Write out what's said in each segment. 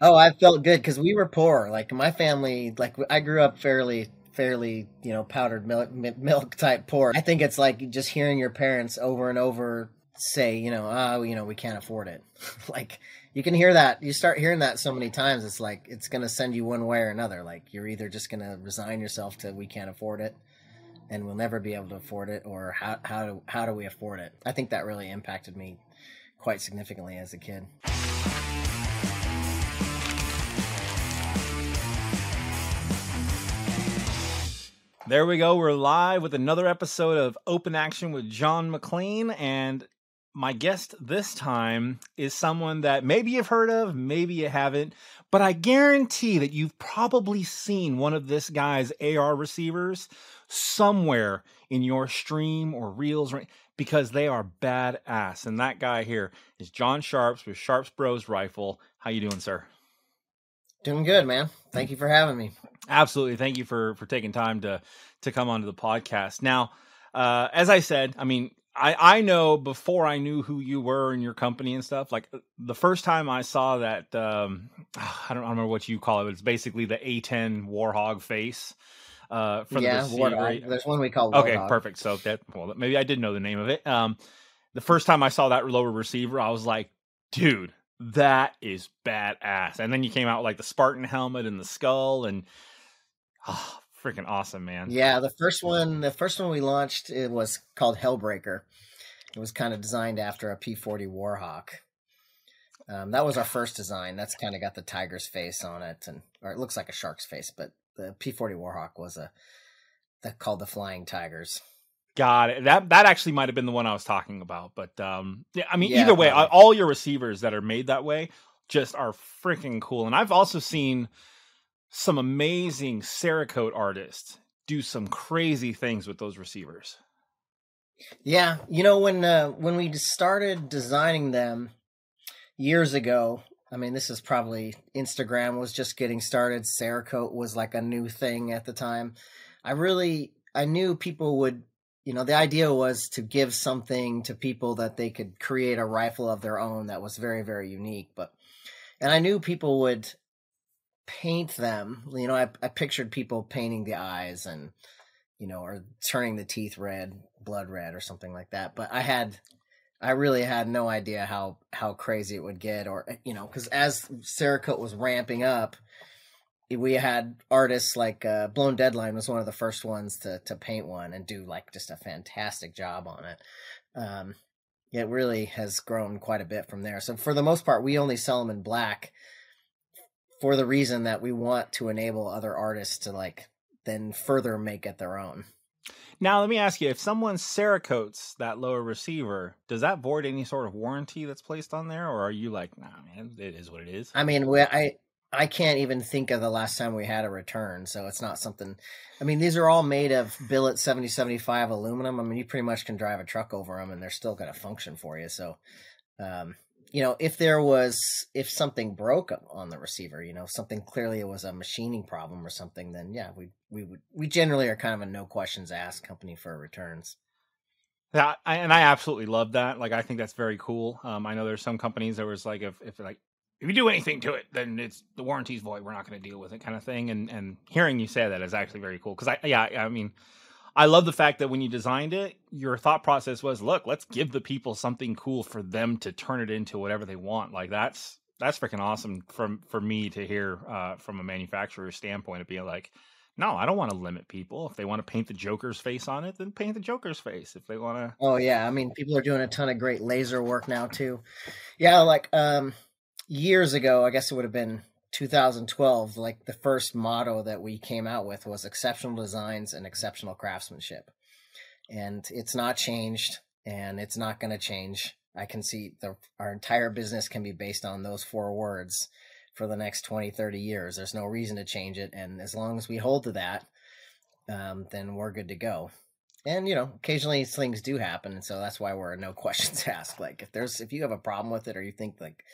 Oh, I felt good because we were poor. Like my family, like I grew up fairly, fairly, you know, powdered milk, milk type poor. I think it's like just hearing your parents over and over say, you know, oh, you know, we can't afford it. like you can hear that. You start hearing that so many times. It's like it's going to send you one way or another. Like you're either just going to resign yourself to we can't afford it, and we'll never be able to afford it, or how how do how do we afford it? I think that really impacted me quite significantly as a kid. There we go. We're live with another episode of Open Action with John McClain. And my guest this time is someone that maybe you've heard of, maybe you haven't, but I guarantee that you've probably seen one of this guy's AR receivers somewhere in your stream or reels because they are badass. And that guy here is John Sharps with Sharps Bros Rifle. How you doing, sir? Doing good, man. Thank you for having me. Absolutely. Thank you for for taking time to to come onto the podcast. Now, uh, as I said, I mean, I I know before I knew who you were and your company and stuff. Like the first time I saw that, um, I don't, I don't remember what you call it. But it's basically the A10 Warhog face. Uh, for yeah, the Warthog. There's one we call. Warthog. Okay, perfect. So that well, maybe I did know the name of it. Um, the first time I saw that lower receiver, I was like, dude, that is badass. And then you came out with like the Spartan helmet and the skull and oh, freaking awesome, man. Yeah, the first one, the first one we launched, it was called Hellbreaker. It was kind of designed after a P40 Warhawk. Um, that was our first design. That's kind of got the tiger's face on it, and or it looks like a shark's face, but the P40 Warhawk was a that called the Flying Tigers. Got it. That that actually might have been the one I was talking about. But um, yeah, I mean, yeah, either way, all your receivers that are made that way just are freaking cool. And I've also seen some amazing Cerakote artists do some crazy things with those receivers. Yeah, you know when uh, when we started designing them years ago. I mean, this is probably Instagram was just getting started. Cerakote was like a new thing at the time. I really I knew people would you know, the idea was to give something to people that they could create a rifle of their own that was very, very unique. But, and I knew people would paint them. You know, I, I pictured people painting the eyes and, you know, or turning the teeth red, blood red, or something like that. But I had, I really had no idea how how crazy it would get, or you know, because as Cerakote was ramping up, we had artists like uh, Blown Deadline was one of the first ones to to paint one and do like just a fantastic job on it. Um, it really has grown quite a bit from there. So for the most part, we only sell them in black for the reason that we want to enable other artists to like then further make it their own. Now, let me ask you: if someone Cerakotes that lower receiver, does that void any sort of warranty that's placed on there, or are you like, nah, man, it is what it is? I mean, we, I I can't even think of the last time we had a return, so it's not something. I mean, these are all made of billet 7075 aluminum. I mean, you pretty much can drive a truck over them and they're still going to function for you. So, um, you know, if there was, if something broke on the receiver, you know, something clearly it was a machining problem or something, then yeah, we we would we generally are kind of a no questions asked company for returns. Yeah, and I absolutely love that. Like, I think that's very cool. Um, I know there's some companies that was like, if, if like if you do anything to it, then it's the warranty's void. We're not going to deal with it, kind of thing. And and hearing you say that is actually very cool because I yeah I mean I love the fact that when you designed it, your thought process was, look, let's give the people something cool for them to turn it into whatever they want. Like that's that's freaking awesome from for me to hear uh, from a manufacturer's standpoint of being like, no, I don't want to limit people. If they want to paint the Joker's face on it, then paint the Joker's face. If they want to, oh yeah, I mean, people are doing a ton of great laser work now too. Yeah, like um, years ago, I guess it would have been 2012, like the first motto that we came out with was exceptional designs and exceptional craftsmanship. And it's not changed and it's not going to change. I can see the, our entire business can be based on those four words for the next 20, 30 years. There's no reason to change it. And as long as we hold to that, um, then we're good to go. And, you know, occasionally things do happen. And so that's why we're no questions asked. Like if there's, if you have a problem with it or you think like,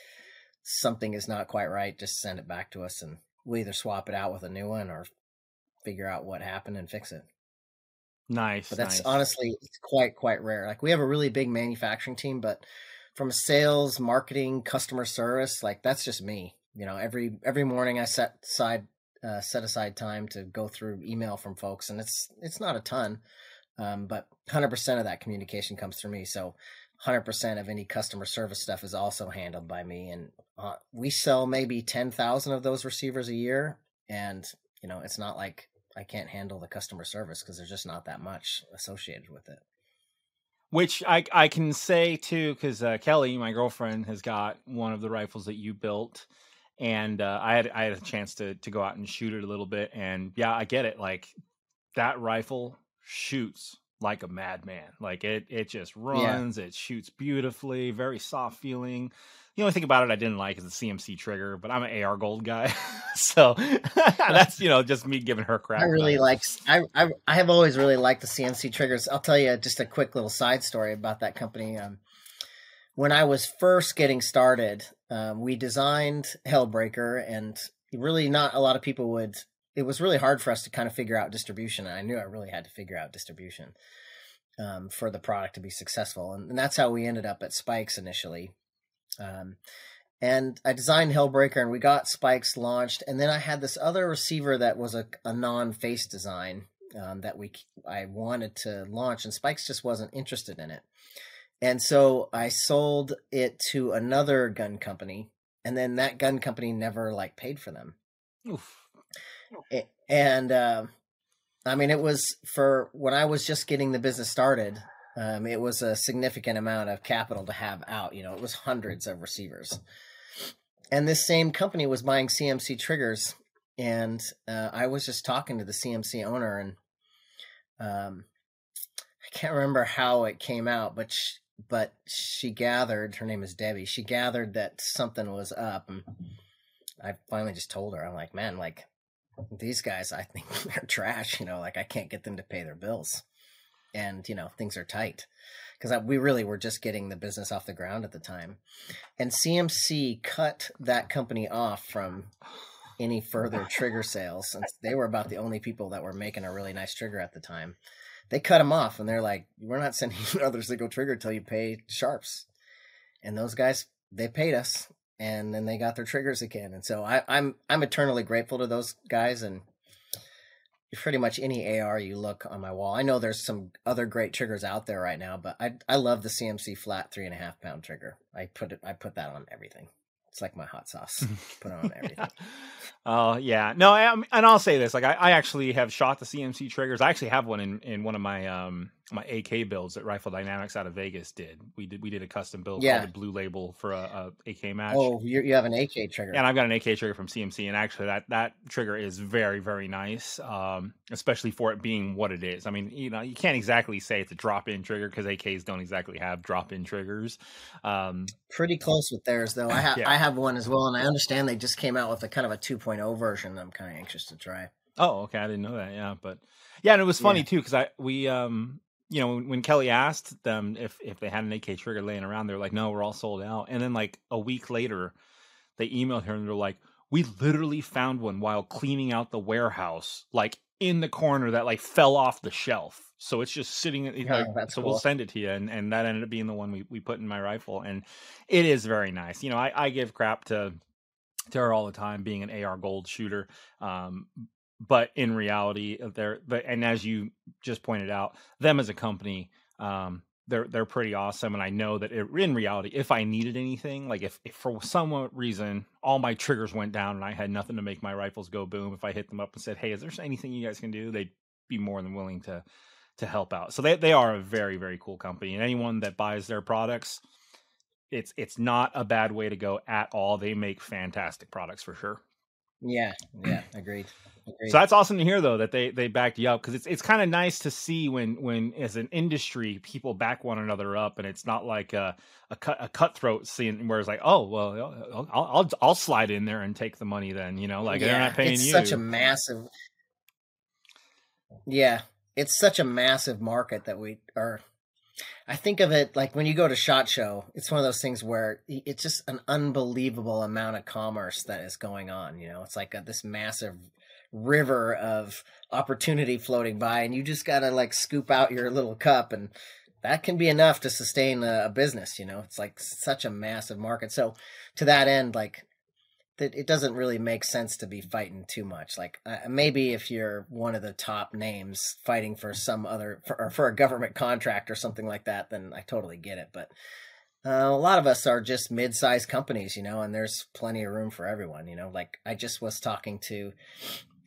something is not quite right, just send it back to us and we'll either swap it out with a new one or figure out what happened and fix it. Nice. But that's nice. honestly it's quite quite rare. Like we have a really big manufacturing team, but from sales, marketing, customer service, like that's just me. you know, every every morning I set aside uh, set aside time to go through email from folks, and it's it's not a ton, um, but 100% of that communication comes through me. So 100% of any customer service stuff is also handled by me, and uh, we sell maybe 10,000 of those receivers a year, and you know, it's not like I can't handle the customer service because there's just not that much associated with it. Which I I can say too, because uh, Kelly, my girlfriend, has got one of the rifles that you built, and uh, I had I had a chance to to go out and shoot it a little bit, and yeah, I get it. Like that rifle shoots like a madman. Like it it just runs, yeah. it shoots beautifully, very soft feeling the only thing about it I didn't like is the CMC trigger, but I'm an AR gold guy, so that's you know just me giving her crap. I really like I, I I have always really liked the CMC triggers. I'll tell you just a quick little side story about that company. Um, when I was first getting started, um, we designed Hellbreaker, and really not a lot of people would. It was really hard for us to kind of figure out distribution, and I knew I really had to figure out distribution um, for the product to be successful, and, and that's how we ended up at Spikes initially um, and I designed Hellbreaker, and we got Spikes launched. And then I had this other receiver that was a, a non-face design um, that we I wanted to launch, and Spikes just wasn't interested in it. And so I sold it to another gun company, and then that gun company never like paid for them. Oof. And uh, I mean, it was for when I was just getting the business started. Um, it was a significant amount of capital to have out. You know, it was hundreds of receivers. And this same company was buying CMC triggers, and uh, I was just talking to the CMC owner, and um, I can't remember how it came out, but she, but she gathered. Her name is Debbie. She gathered that something was up, and I finally just told her, I'm like, man, like these guys, I think they're trash. You know, like I can't get them to pay their bills. And you know things are tight. Because we really were just getting the business off the ground at the time. And cmc cut that company off from any further trigger sales since they were about the only people that were making a really nice trigger at the time. They cut them off and they're like we're not sending you another single trigger until you pay sharps. And those guys they paid us and then they got their triggers again and so I, i'm i'm eternally grateful to those guys and pretty much any AR you look on my wall. I know there's some other great triggers out there right now, but I I love the CMC flat three and a half pound trigger. I put it I put that on everything. It's like my hot sauce. Put on everything. Oh yeah, no, I, and I'll say this: like I, I, actually have shot the CMC triggers. I actually have one in, in one of my um my AK builds that Rifle Dynamics out of Vegas did. We did we did a custom build yeah. called the Blue Label for a, a AK match. Oh, you have an AK trigger, and I've got an AK trigger from CMC, and actually that that trigger is very very nice, um, especially for it being what it is. I mean, you know, you can't exactly say it's a drop in trigger because AKs don't exactly have drop in triggers. Um, Pretty close with theirs though. I have yeah. I have one as well, and I understand they just came out with a kind of a 2.0 version. That I'm kind of anxious to try. Oh, okay. I didn't know that. Yeah, but yeah, and it was funny yeah. too because I we um you know when Kelly asked them if if they had an AK trigger laying around, they're like, no, we're all sold out. And then like a week later, they emailed her and they're like, we literally found one while cleaning out the warehouse, like in the corner that like fell off the shelf. So it's just sitting. Like, so cool. we'll send it to you, and and that ended up being the one we we put in my rifle, and it is very nice. You know, I I give crap to to her all the time being an AR gold shooter. Um, but in reality, uh, they're, and as you just pointed out, them as a company, um, they're they're pretty awesome. And I know that it, in reality, if I needed anything, like if, if for some reason all my triggers went down and I had nothing to make my rifles go boom, if I hit them up and said, "Hey, is there anything you guys can do?" They'd be more than willing to to help out. So they they are a very very cool company, and anyone that buys their products, it's it's not a bad way to go at all. They make fantastic products for sure. Yeah, yeah, agreed. agreed. So that's awesome to hear though that they they backed you up because it's it's kind of nice to see when when as an industry people back one another up and it's not like a a, cut, a cutthroat scene where it's like oh well I'll, I'll I'll slide in there and take the money then you know like yeah, they're not paying it's you. Such a massive. Yeah, it's such a massive market that we are I think of it like when you go to Shot Show, it's one of those things where it's just an unbelievable amount of commerce that is going on. You know, it's like a, this massive river of opportunity floating by, and you just gotta like scoop out your little cup, and that can be enough to sustain a, a business. You know, it's like such a massive market. So to that end, like that it doesn't really make sense to be fighting too much. Like uh, maybe if you're one of the top names fighting for some other for, or for a government contract or something like that, then I totally get it. But uh, a lot of us are just mid-sized companies, you know, and there's plenty of room for everyone. You know, like I just was talking to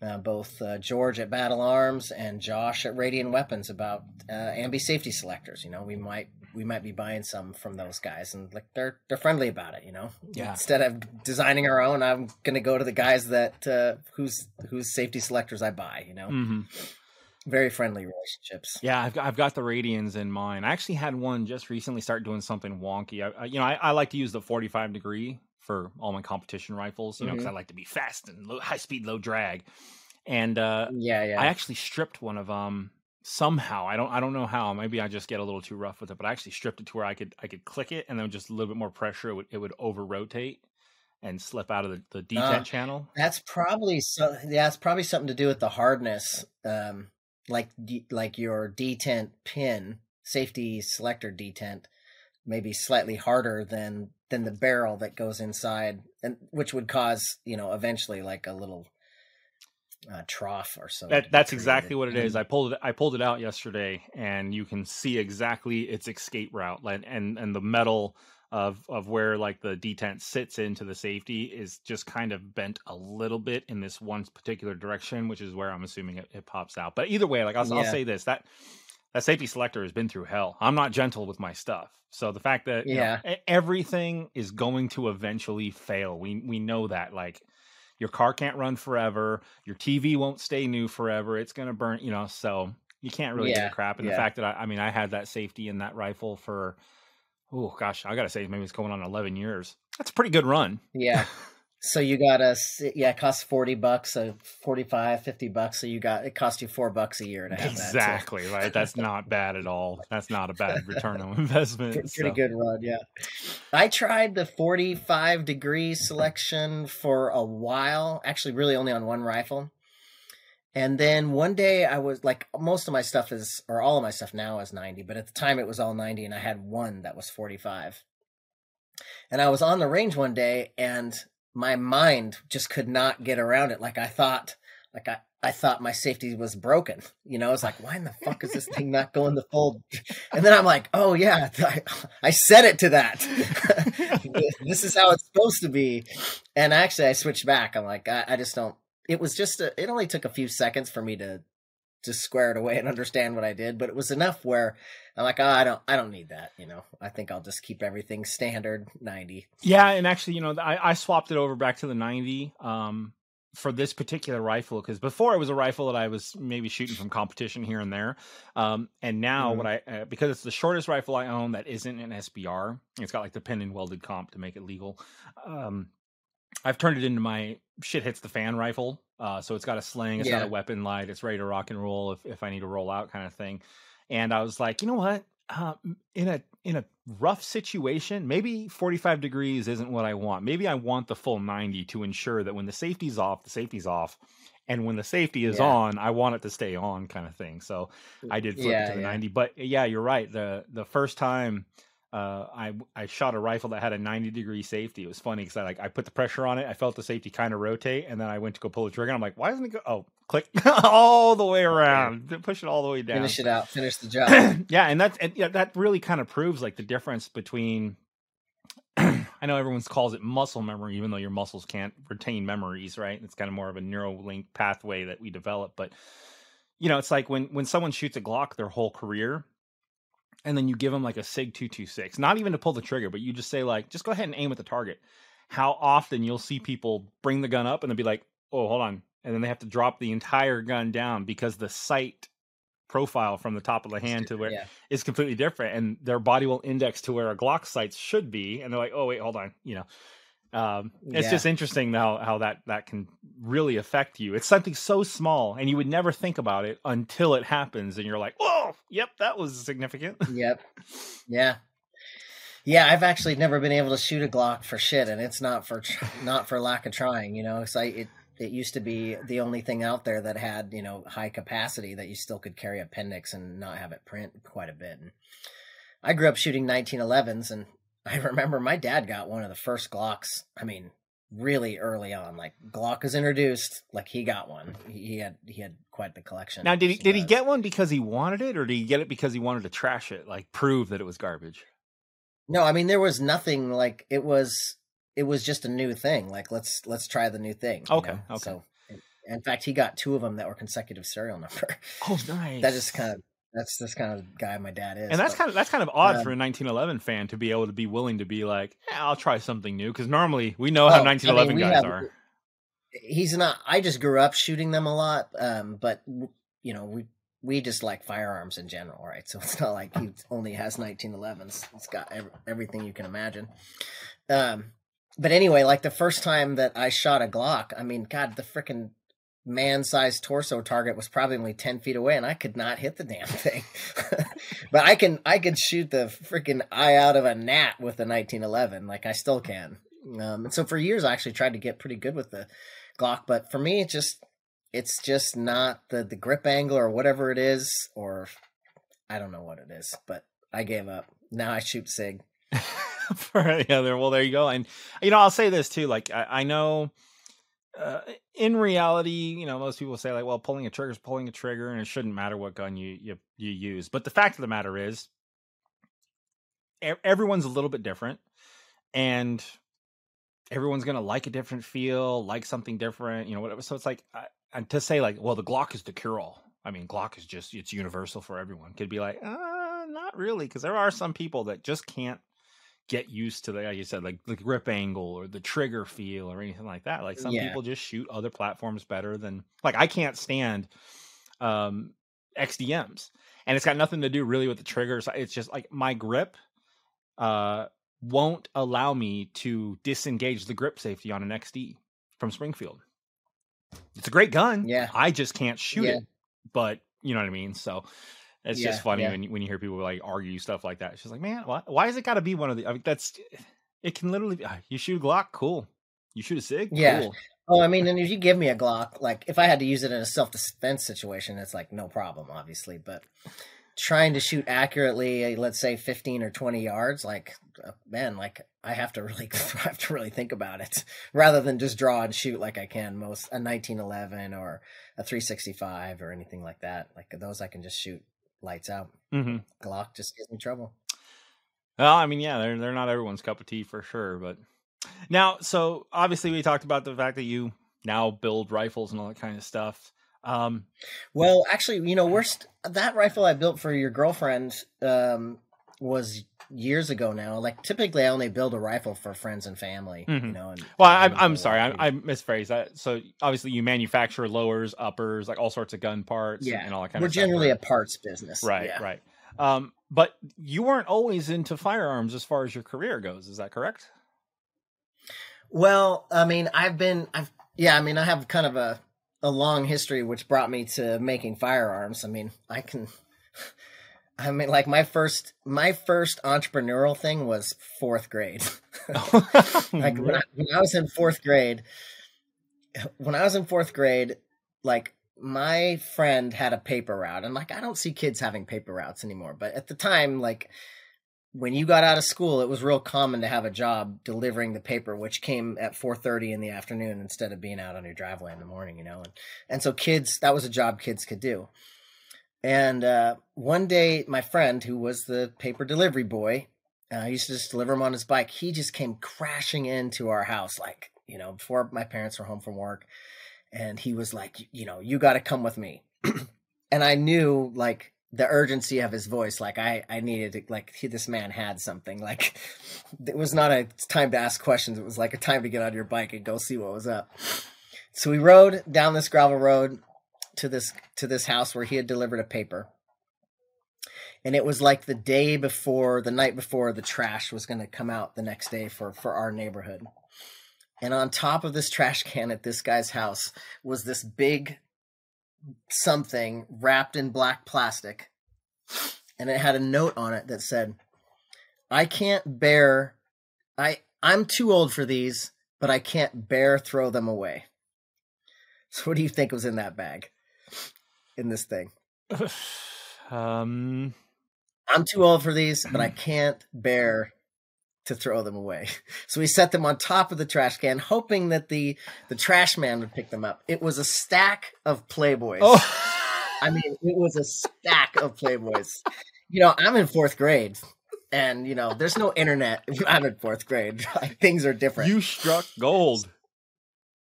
uh, both uh, George at Battle Arms and Josh at Radian Weapons about uh, ambi safety selectors. You know, we might we might be buying some from those guys, and like they're they're friendly about it. You know, Yeah. Instead of designing our own, I'm gonna go to the guys that uh, whose whose safety selectors I buy. You know, hmm very friendly relationships. Yeah, I've got, I've got the Radians in mind. I actually had one just recently start doing something wonky. I, I, you know, I, I like to use the 45 degree for all my competition rifles, you know, because I like to be fast and low, high speed, low drag. And uh, Yeah, yeah. I actually stripped one of them somehow. I don't I don't know how. Maybe I just get a little too rough with it, but I actually stripped it to where I could I could click it and then just a little bit more pressure it would it would over rotate and slip out of the, the detent Ah. channel. That's probably so. Yeah, it's probably something to do with the hardness, um, like like your detent pin, safety selector detent, maybe slightly harder than than the barrel that goes inside, and which would cause you know eventually like a little uh, trough or so. That that's exactly what it is. I pulled it I pulled it out yesterday and you can see exactly its escape route like, and and the metal of of where like the detent sits into the safety is just kind of bent a little bit in this one particular direction, which is where I'm assuming it, it pops out. But either way, like I'll, I'll say this that that safety selector has been through hell. I'm not gentle with my stuff. So the fact that you know, Yeah. everything is going to eventually fail. We we know that like your car can't run forever, your TV won't stay new forever. It's going to burn, you know, so you can't really give Yeah, a crap. And the fact that I I mean I had that safety in that rifle for oh gosh, I got to say maybe it's going on 11 years. That's a pretty good run. Yeah. So you got a yeah, it costs forty bucks, so 45, 50 bucks. So you got it cost you four bucks a year to have that. Exactly, right? That's not bad at all. That's not a bad return on investment. Pretty, so. good run, yeah. I tried the 45 degree selection for a while, actually, really only on one rifle. And then one day I was like, most of my stuff is, or all of my stuff now is 90, but at the time it was all 90, and I had one that was 45. And I was on the range one day, and my mind just could not get around it. Like I thought, like I, I thought my safety was broken. You know, I was like, why in the fuck is this thing not going the full? And then I'm like, oh yeah, I, I set it to that. this is how it's supposed to be. And actually, I switched back. I'm like, I, I just don't. It was just. A, it only took a few seconds for me to just square it away and understand what I did, but it was enough where I'm like, oh, I don't, I don't need that. You know, I think I'll just keep everything standard 90. Yeah, and actually, you know, I, I swapped it over back to the 90 um, for this particular rifle because before it was a rifle that I was maybe shooting from competition here and there, um, and now Mhm. what I uh, because it's the shortest rifle I own that isn't an SBR. It's got like the pin and welded comp to make it legal. Um, I've turned it into my shit hits the fan rifle. Uh, so it's got a sling, it's got a weapon light, it's ready to rock and roll if, if I need to roll out kind of thing. And I was like, you know what? Uh, in a in a rough situation, maybe 45 degrees isn't what I want. Maybe I want the full 90 to ensure that when the safety's off, the safety's off. And when the safety is Yeah. on, I want it to stay on kind of thing. So I did flip it to the yeah. 90. But yeah, you're right. The the first time uh, I I shot a rifle that had a 90 degree safety. It was funny because I like I put the pressure on it. I felt the safety kind of rotate, and then I went to go pull the trigger. And I'm like, why doesn't it go? Oh, click all the way around. Push it all the way down. Finish it out, finish the job. yeah, and that's and, yeah, that really kind of proves like the difference between. I know everyone calls it muscle memory, even though your muscles can't retain memories, right? It's kind of more of a neural link pathway that we develop. But you know, it's like when when someone shoots a Glock their whole career, and then you give them like a Sig two two six, not even to pull the trigger, but you just say like, just go ahead and aim at the target. How often you'll see people bring the gun up and they'll be like, oh, hold on, and then they have to drop the entire gun down because the sight profile from the top of the hand to where yeah. is completely different and their body will index to where a glock sights should be and they're like oh wait hold on you know um, it's Yeah. just interesting how, how that that can really affect you it's something so small and you would never think about it until it happens and you're like oh yep that was significant Yep. Yeah. Yeah, I've actually never been able to shoot a Glock for shit, and it's not for tr- not for lack of trying. You know, it's like it it used to be the only thing out there that had you know high capacity that you still could carry appendix and not have it print quite a bit. And I grew up shooting 1911s, and I remember my dad got one of the first Glocks. I mean, really early on. Like Glock was introduced, like he got one. He had he had quite the collection. Now, did he did he get one because he wanted it, or did he get it because he wanted to trash it, like prove that it was garbage? No, I mean there was nothing like it was. It was just a new thing. Like let's let's try the new thing. Okay, know? okay. So, in- fact, he got two of them that were consecutive serial number. Oh, nice. that is kind of that's this kind of guy my dad is. and that's but- kind of that's kind of odd um, for a 1911 fan to be able to be willing to be like, eh, I'll try something new because normally we know how Oh, I 1911 mean, guys have- are. he's not i just grew up shooting them a lot um but you know we we just like firearms in general right so it's not like he only has 1911s it's got ev- everything you can imagine um but anyway like the first time that i shot a glock i mean god the freaking man-sized torso target was probably only 10 feet away and i could not hit the damn thing but i can i could shoot the freaking eye out of a gnat with a 1911 like i still can um, and so for years i actually tried to get pretty good with the Glock, but for me, it just it's just not the the grip angle or whatever it is, or I don't know what it is. But I gave up. Now I shoot Sig. for yeah, there. Well, there you go. And you know, I'll say this too. Like, I, I know, uh, in reality, you know, most people say like, well, pulling a trigger is pulling a trigger, and it shouldn't matter what gun you you you use. But the fact of the matter is, everyone's a little bit different, and everyone's gonna like a different feel, like something different, you know, whatever. So it's like, I, and to say like, well, the Glock is the cure all. I mean, Glock is just it's universal for everyone. Could be like, uh, not really, because there are some people that just can't get used to the, like you said, like the grip angle or the trigger feel or anything like that. Like some Yeah. people just shoot other platforms better than like I can't stand um XDMs. And it's got nothing to do really with the triggers. It's just like my grip uh won't allow me to disengage the grip safety on an XD from Springfield. It's a great gun. Yeah. I just can't shoot Yeah. it. But you know what I mean? So it's Yeah, just funny yeah. when you, when you hear people like argue stuff like that. Just like, man, why, why is it got to be one of the? I mean, that's it can literally. Be, ah, you shoot a Glock, cool. You shoot a Sig, Yeah. cool. Oh, I mean, and if you give me a Glock, like if I had to use it in a self defense situation, it's like no problem, obviously. But trying to shoot accurately, uh, let's say fifteen or twenty yards, like uh, man, like I have to really I have to really think about it rather than just draw and shoot like I can most a nineteen eleven or a three sixty five or anything like that. Like those, I can just shoot lights out. hmm Glock just gives me trouble. Well, I mean, yeah, they're they're not everyone's cup of tea for sure. But now, so obviously, we talked about the fact that you now build rifles and all that kind of stuff. Um, Well, actually, you know, we're st- that rifle I built for your girlfriend um, was years ago now. Like typically, I only build a rifle for friends and family. Mhm. You know. And, well, and I'm I'm sorry, I, I misphrased that. So obviously, you manufacture lowers, uppers, like all sorts of gun parts, yeah, and all that kind of. we're of stuff. generally right? a parts business. right, yeah. right. Um, but you weren't always into firearms as far as your career goes. Is that correct? Well, I mean, I've been, I've yeah, I mean, I have kind of a a long history, which brought me to making firearms. I mean, I can. I mean, like my first, my first entrepreneurial thing was fourth grade. like when I, when I was in fourth grade when i was in fourth grade like my friend had a paper route and like i don't see kids having paper routes anymore but at the time like when you got out of school it was real common to have a job delivering the paper which came at 4.30 in the afternoon instead of being out on your driveway in the morning you know and, and so kids that was a job kids could do and uh, one day my friend who was the paper delivery boy uh, I used to just deliver him on his bike. He just came crashing into our house, like, you know, before my parents were home from work. And he was like, you know, you got to come with me. and I knew, like, the urgency of his voice. Like, I, I needed to, like, he, this man had something. Like, it was not a time to ask questions. It was like a time to get on your bike and go see what was up. So we rode down this gravel road to this to this house where he had delivered a paper. And it was like the day before the night before the trash was going to come out the next day for for our neighborhood. And on top of this trash can at this guy's house was this big something wrapped in black plastic and it had a note on it that said i can't bear i i'm too old for these but i can't bear throw them away. So what do you think was in that bag in this thing um, I'm too old for these, but I can't bear to throw them away. So we set them on top of the trash can, hoping that the the trash man would pick them up. It was a stack of Playboys. Oh. I mean, it was a stack of Playboys. You know, I'm in fourth grade, and you know, there's no internet. I'm in fourth grade. Like, things are different. You struck gold.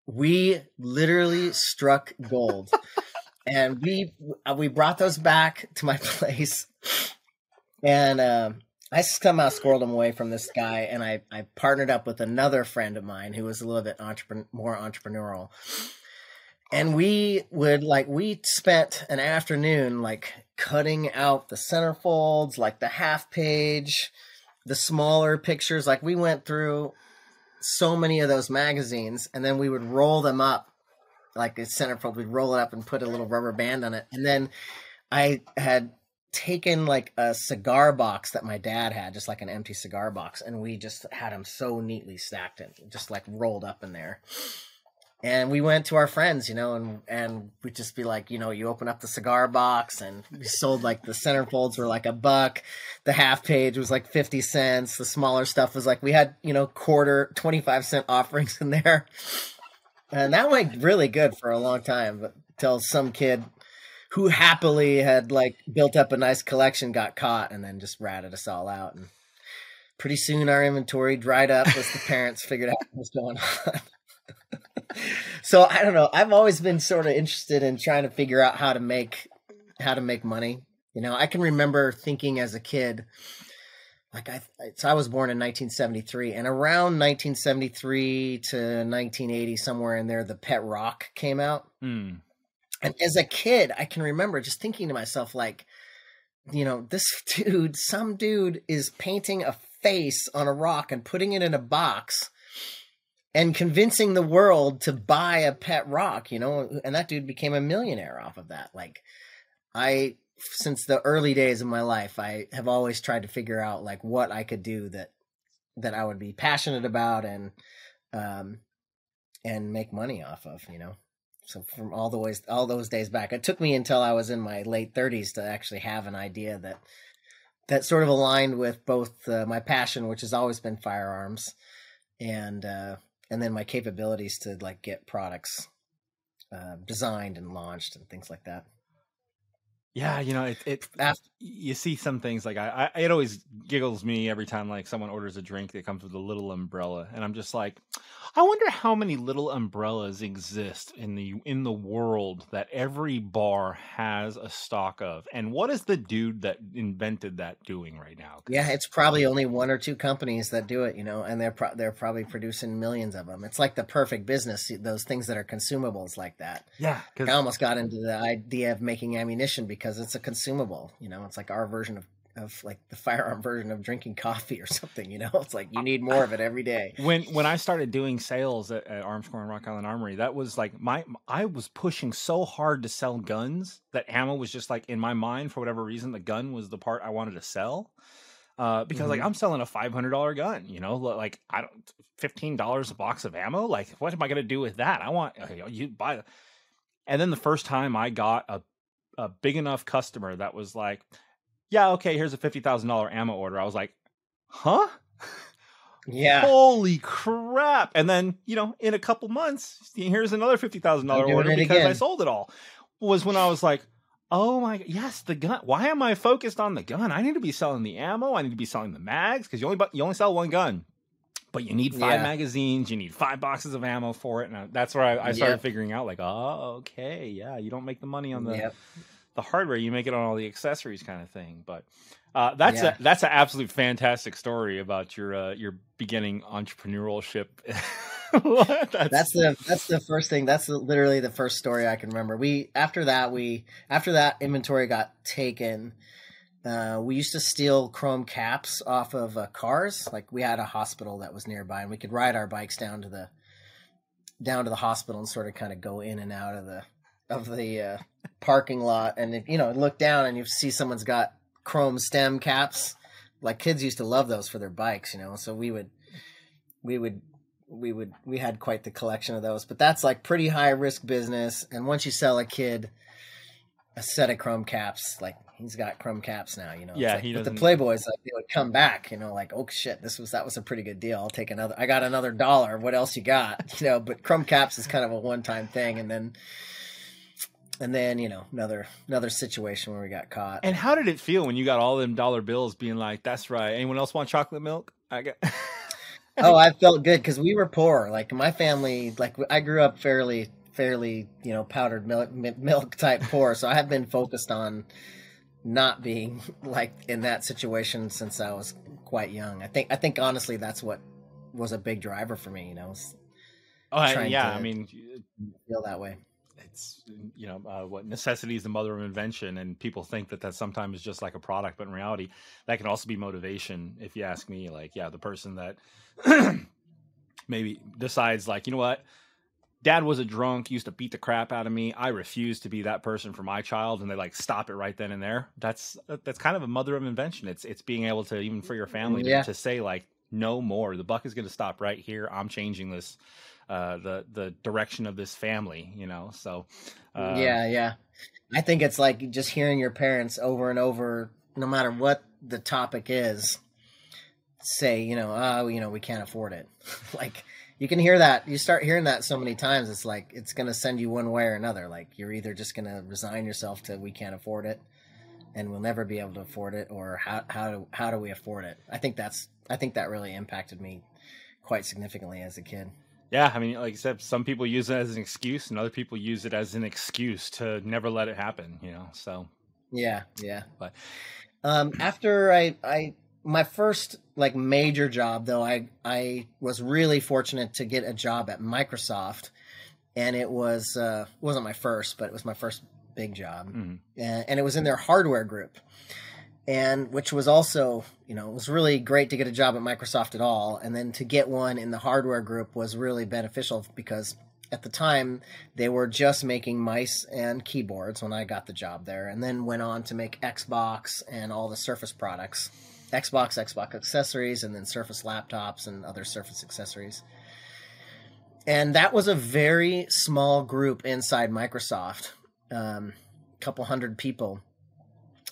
we literally struck gold, and we uh, we brought those back to my place, and um, I somehow squirreled them away from this guy, and I I partnered up with another friend of mine who was a little bit entrepreneur, more entrepreneurial, and we would like we spent an afternoon like cutting out the centerfolds, like the half page, the smaller pictures. Like we went through so many of those magazines, and then we would roll them up like a centerfold. We'd roll it up and put a little rubber band on it, and then I had taken like a cigar box that my dad had, just like an empty cigar box, and we just had them so neatly stacked and just like rolled up in there. And we went to our friends, you know, and and we'd just be like, you know, you open up the cigar box, and we sold like the centerfolds were like a buck, the half page was like fifty cents, the smaller stuff was like we had, you know, quarter twenty five cent offerings in there, and that went really good for a long time. But till some kid who happily had like built up a nice collection got caught and then just ratted us all out. And pretty soon our inventory dried up as the parents figured out what was going on. So i don't know. I've always been sort of interested in trying to figure out how to make how to make money. You know i can remember thinking as a kid like i so i was born in 1973 and around 1973 to 1980 somewhere in there the pet rock came out Hmm. and as a kid, I can remember just thinking to myself, like, you know, this dude, some dude is painting a face on a rock and putting it in a box and convincing the world to buy a pet rock, you know, and that dude became a millionaire off of that. Like, I, since the early days of my life, I have always tried to figure out like what I could do that, that I would be passionate about and, um, and make money off of, you know? So from all the ways all those days back it took me until i was in my late 30s to actually have an idea that that sort of aligned with both uh, my passion which has always been firearms and uh and then my capabilities to like get products uh, designed and launched and things like that Yeah, you know, it, it After, you see some things like I, I, it always giggles me every time like someone orders a drink that comes with a little umbrella, and I'm just like, I wonder how many little umbrellas exist in the in the world that every bar has a stock of, and what is the dude that invented that doing right now? yeah it's probably only one or two companies that do it you know and they're pro- they're probably producing millions of them it's like the perfect business those things that are consumables like that. Yeah, I almost got into the idea of making ammunition because it's a consumable. You know, it's like our version of, of like the firearm version of drinking coffee or something. You know, it's like you need more of it every day. when when I started doing sales at, at Armscor and Rock Island Armory, that was like my I was pushing so hard to sell guns that ammo was just like in my mind for whatever reason the gun was the part I wanted to sell. Uh, because like Mhm. I'm selling a five hundred dollar gun, you know, like I don't fifteen dollars a box of ammo. Like, what am I gonna do with that? I want you buy. And then the first time I got a a big enough customer that was like, yeah, okay, here's a fifty thousand dollar ammo order. I was like, huh? Yeah, Holy crap! And then you know, in a couple months, here's another fifty thousand dollar order it because I sold it all. Was when I was like, oh my, yes, the gun. Why am I focused on the gun? I need to be selling the ammo. I need to be selling the mags because you only you only sell one gun, but you need five Yeah. magazines. You need five boxes of ammo for it, and that's where I, I started Yep. figuring out like, oh, okay, yeah, you don't make the money on the Yep. the hardware, you make it on all the accessories kind of thing. But uh, that's Yeah. a that's an absolute fantastic story about your uh, your beginning entrepreneurship. that's, That's the that's the first thing. That's the, literally the first story I can remember. We after that we after that inventory got taken. Uh, we used to steal chrome caps off of uh, cars. Like we had a hospital that was nearby, and we could ride our bikes down to the down to the hospital and sort of kind of go in and out of the of the uh, parking lot. And if, you know, look down and you see someone's got chrome stem caps. Like kids used to love those for their bikes, you know. So we would we would we would we had quite the collection of those but that's like pretty high risk business and once you sell a kid a set of chrome caps like he's got crumb caps now. You know, Yeah, like, he But the Playboys, like they would come back. You know, like oh shit, this was that was a pretty good deal. I'll take another. I got another dollar. What else you got? You know, but crumb caps is kind of a one time thing, and then. And then you know another another situation where we got caught. And how did it feel when you got all them dollar bills being like, "That's right." Anyone else want chocolate milk? I got. oh, I felt good because we were poor. Like my family, like I grew up fairly, fairly, you know, powdered milk, milk type poor. So I have been focused on not being like in that situation since I was quite young. I think, I think honestly, that's what was a big driver for me. You know, oh, yeah. I mean, feel that way. it's you know uh, what necessity is the mother of invention, and people think that that sometimes is just like a product, but in reality, that can also be motivation. If you ask me, like, yeah, the person that maybe decides, like, you know what. Dad was a drunk, used to beat the crap out of me. I refuse to be that person for my child, and they like stop it right then and there. That's that's kind of a mother of invention. It's it's being able to even for your family to, to say like no more. The buck is going to stop right here. I'm changing this, uh, the the direction of this family. You know, so uh, yeah, yeah. I think it's like just hearing your parents over and over, no matter what the topic is, say, you know, oh, you know, we can't afford it. like you can hear that. You start hearing that so many times. It's like it's going to send you one way or another. Like you're either just going to resign yourself to we can't afford it, and we'll never be able to afford it, or how how do how do we afford it? I think that's I think that really impacted me quite significantly as a kid. Yeah, I mean, like I said, some people use it as an excuse, and other people use it as an excuse to never let it happen. You know, so Yeah, yeah. But- um, after I, I, my first like major job though, I, I was really fortunate to get a job at Microsoft, and it was uh wasn't my first, but it was my first big job, mhm. and, and it was in their hardware group, and which was also, you know, it was really great to get a job at Microsoft at all, and then to get one in the hardware group was really beneficial because at the time they were just making mice and keyboards when I got the job there, and then went on to make Xbox and all the Surface products. Xbox, Xbox accessories, and then Surface laptops and other Surface accessories. And that was a very small group inside Microsoft, um, a couple hundred people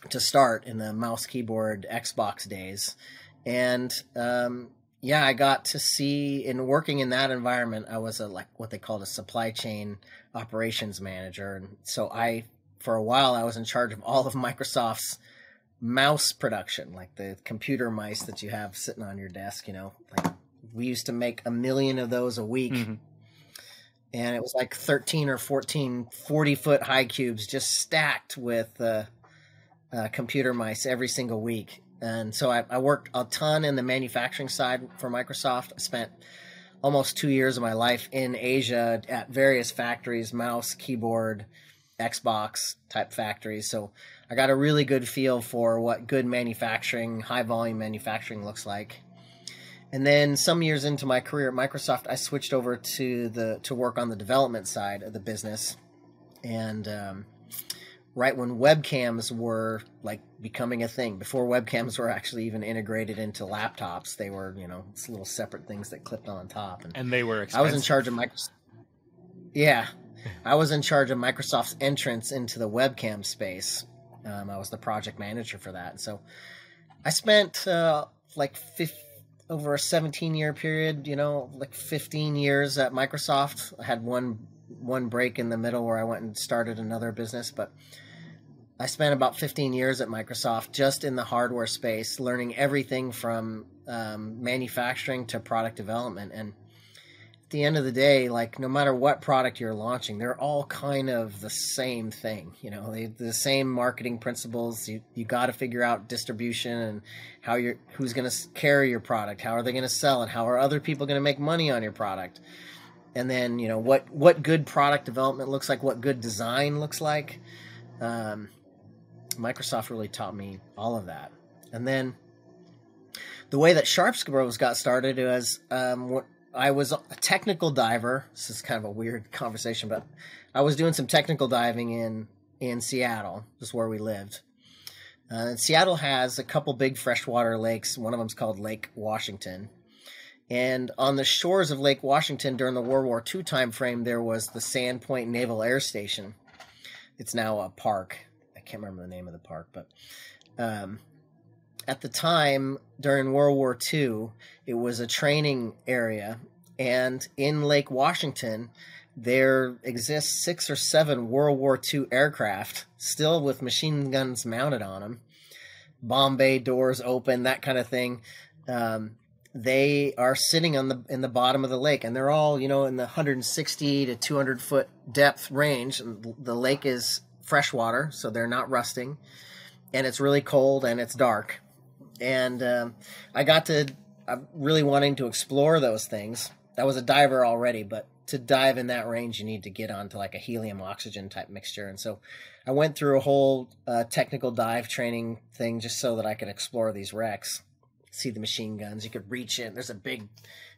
to start in the mouse, keyboard, Xbox days. And um, yeah, I got to see in working in that environment, I was a like what they called a supply chain operations manager, and so I for a while I was in charge of all of Microsoft's mouse production, like the computer mice that you have sitting on your desk. You know, like we used to make a million of those a week. Mhm. And it was like 13 or 14 40 foot high cubes just stacked with uh, uh, computer mice every single week. And so I, I worked a ton in the manufacturing side for Microsoft. I spent almost two years of my life in Asia at various factories, mouse, keyboard, Xbox type factories. So I got a really good feel for what good manufacturing, high volume manufacturing looks like. And then some years into my career at Microsoft, I switched over to the to work on the development side of the business. And um, right when webcams were like becoming a thing, before webcams were actually even integrated into laptops, they were you know it's little separate things that clipped on top. And and they were I was in charge of Microsoft. Yeah, I was in charge of Microsoft's entrance into the webcam space. Um, I was the project manager for that. So I spent uh, like over a 17 year period, you know, like 15 years at Microsoft. I had one one break in the middle where I went and started another business, but I spent about 15 years at Microsoft just in the hardware space, learning everything from um, manufacturing to product development. And the end of the day, like no matter what product you're launching, they're all kind of the same thing. You know, they the same marketing principles. You you got to figure out distribution and how you're who's going to carry your product. How are they going to sell it? How are other people going to make money on your product? And then you know what what good product development looks like, what good design looks like. Um, Microsoft really taught me all of that. And then the way that Sharps Bros got started was um, what I was a technical diver. This is kind of a weird conversation, but I was doing some technical diving in in Seattle, just where we lived. Uh, Seattle has a couple big freshwater lakes. One of them's called Lake Washington. And on the shores of Lake Washington during the World War II time frame, there was the Sand Point Naval Air Station. It's now a park. I can't remember the name of the park, but um, at the time during World War II, it was a training area, and in Lake Washington, there exists six or seven World War II aircraft still with machine guns mounted on them, bomb bay doors open, that kind of thing. Um, they are sitting on the in the bottom of the lake, and they're all you know in the 160 to 200 foot depth range. The lake is freshwater, so they're not rusting, and it's really cold and it's dark. And um, I got to I'm really wanting to explore those things. I was a diver already, but to dive in that range, you need to get onto like a helium oxygen type mixture. And so I went through a whole uh, technical dive training thing just so that I could explore these wrecks, see the machine guns. You could reach in. There's a big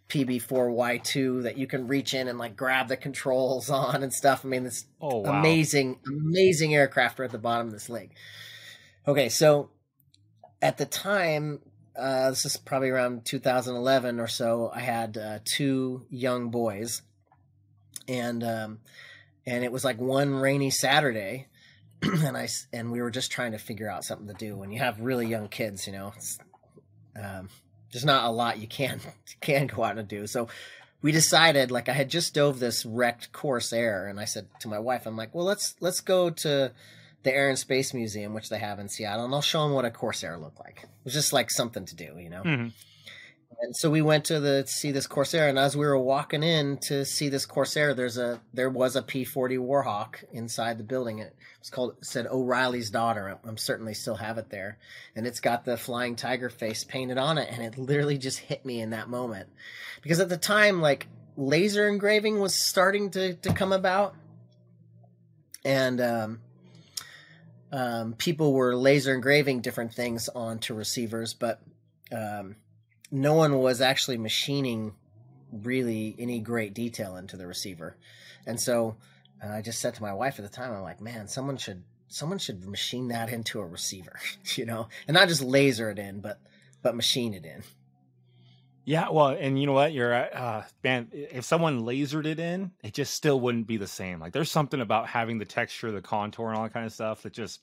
PB4Y2 that you can reach in and like grab the controls on and stuff. I mean, this oh, wow. amazing, amazing aircraft are at the bottom of this lake. Okay, so at the time, uh, this is probably around 2011 or so. I had uh, two young boys, and um, and it was like one rainy Saturday, and I and we were just trying to figure out something to do. When you have really young kids, you know, um, there's not a lot you can can go out and do. So we decided, like, I had just dove this wrecked Corsair, and I said to my wife, I'm like, well, let's let's go to the Air and Space Museum, which they have in Seattle, and I'll show them what a Corsair looked like. It was just like something to do, you know. Mm-hmm. And so we went to the see this Corsair, and as we were walking in to see this Corsair, there's a there was a P40 Warhawk inside the building. It was called it said O'Reilly's daughter. I'm certainly still have it there, and it's got the flying tiger face painted on it, and it literally just hit me in that moment because at the time, like laser engraving was starting to to come about, and um, um, people were laser engraving different things onto receivers, but um, no one was actually machining really any great detail into the receiver. And so uh, I just said to my wife at the time, I'm like, man, someone should someone should machine that into a receiver, you know, and not just laser it in, but but machine it in. Yeah, well, and you know what? You're uh, man. If someone lasered it in, it just still wouldn't be the same. Like there's something about having the texture, the contour, and all that kind of stuff that just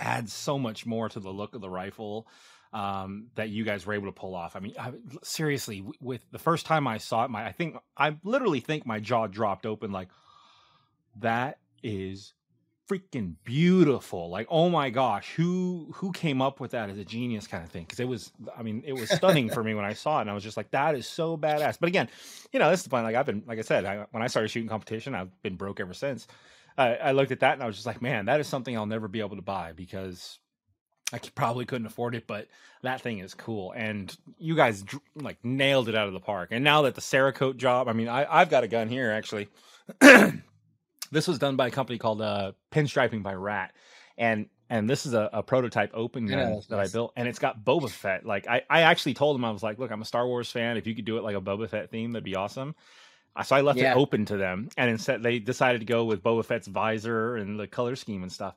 adds so much more to the look of the rifle um, that you guys were able to pull off. I mean, I, seriously, with the first time I saw it, my I think I literally think my jaw dropped open. Like that is freaking beautiful like oh my gosh who who came up with that as a genius kind of thing because it was i mean it was stunning for me when i saw it and i was just like that is so badass but again you know this is the point like i've been like i said I, when i started shooting competition i've been broke ever since I, I looked at that and i was just like man that is something i'll never be able to buy because I probably couldn't afford it, but that thing is cool. And you guys like nailed it out of the park. And now that the Cerakote job, I mean, I, I've got a gun here actually. this was done by a company called uh, Pinstriping by Rat, and and this is a, a prototype open gun yeah, that nice. I built, and it's got Boba Fett. Like I, I actually told him I was like, look, I'm a Star Wars fan. If you could do it like a Boba Fett theme, that'd be awesome. So I left yeah. it open to them, and instead they decided to go with Boba Fett's visor and the color scheme and stuff.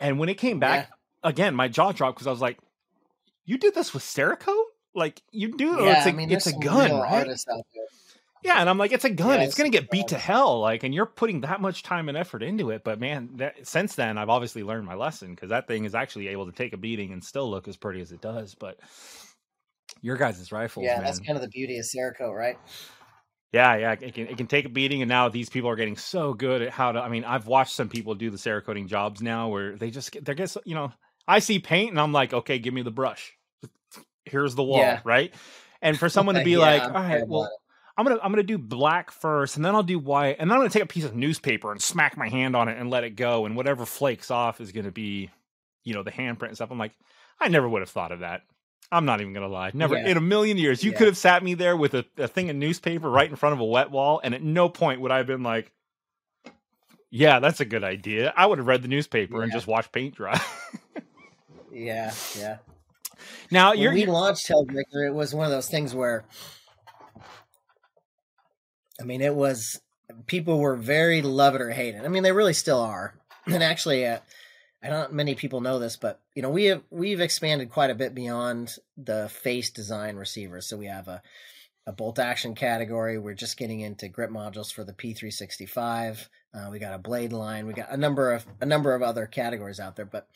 And when it came back, yeah again, my jaw dropped because I was like, "You did this with Cerakote? Like you do? Yeah, it's a, I mean, it's a gun, right?" Yeah, and I'm like, it's a gun. Yeah, it's, it's gonna get beat to hell. Like, and you're putting that much time and effort into it. But man, that, since then, I've obviously learned my lesson because that thing is actually able to take a beating and still look as pretty as it does. But your guys' rifles, yeah, man. that's kind of the beauty of Cerakote, right? Yeah, yeah, it can it can take a beating, and now these people are getting so good at how to. I mean, I've watched some people do the Cerakoting jobs now, where they just they're just you know I see paint and I'm like, okay, give me the brush. Here's the wall, yeah. right? And for someone to be yeah, like, all right, well, I'm gonna I'm gonna do black first, and then I'll do white, and then I'm gonna take a piece of newspaper and smack my hand on it and let it go, and whatever flakes off is gonna be, you know, the handprint and stuff. I'm like, I never would have thought of that. I'm not even gonna lie. Never yeah. in a million years. You yeah. could have sat me there with a, a thing of newspaper right in front of a wet wall, and at no point would I have been like, "Yeah, that's a good idea." I would have read the newspaper yeah. and just watched paint dry. Yeah, yeah. Now when you're we launched Hellbreaker. It was one of those things where, I mean, it was people were very love it or hate it. I mean, they really still are. And actually, uh, I don't many people know this, but you know, we have we've expanded quite a bit beyond the face design receivers. So we have a a bolt action category. We're just getting into grip modules for the P365. Uh, we got a blade line. We got a number of a number of other categories out there, but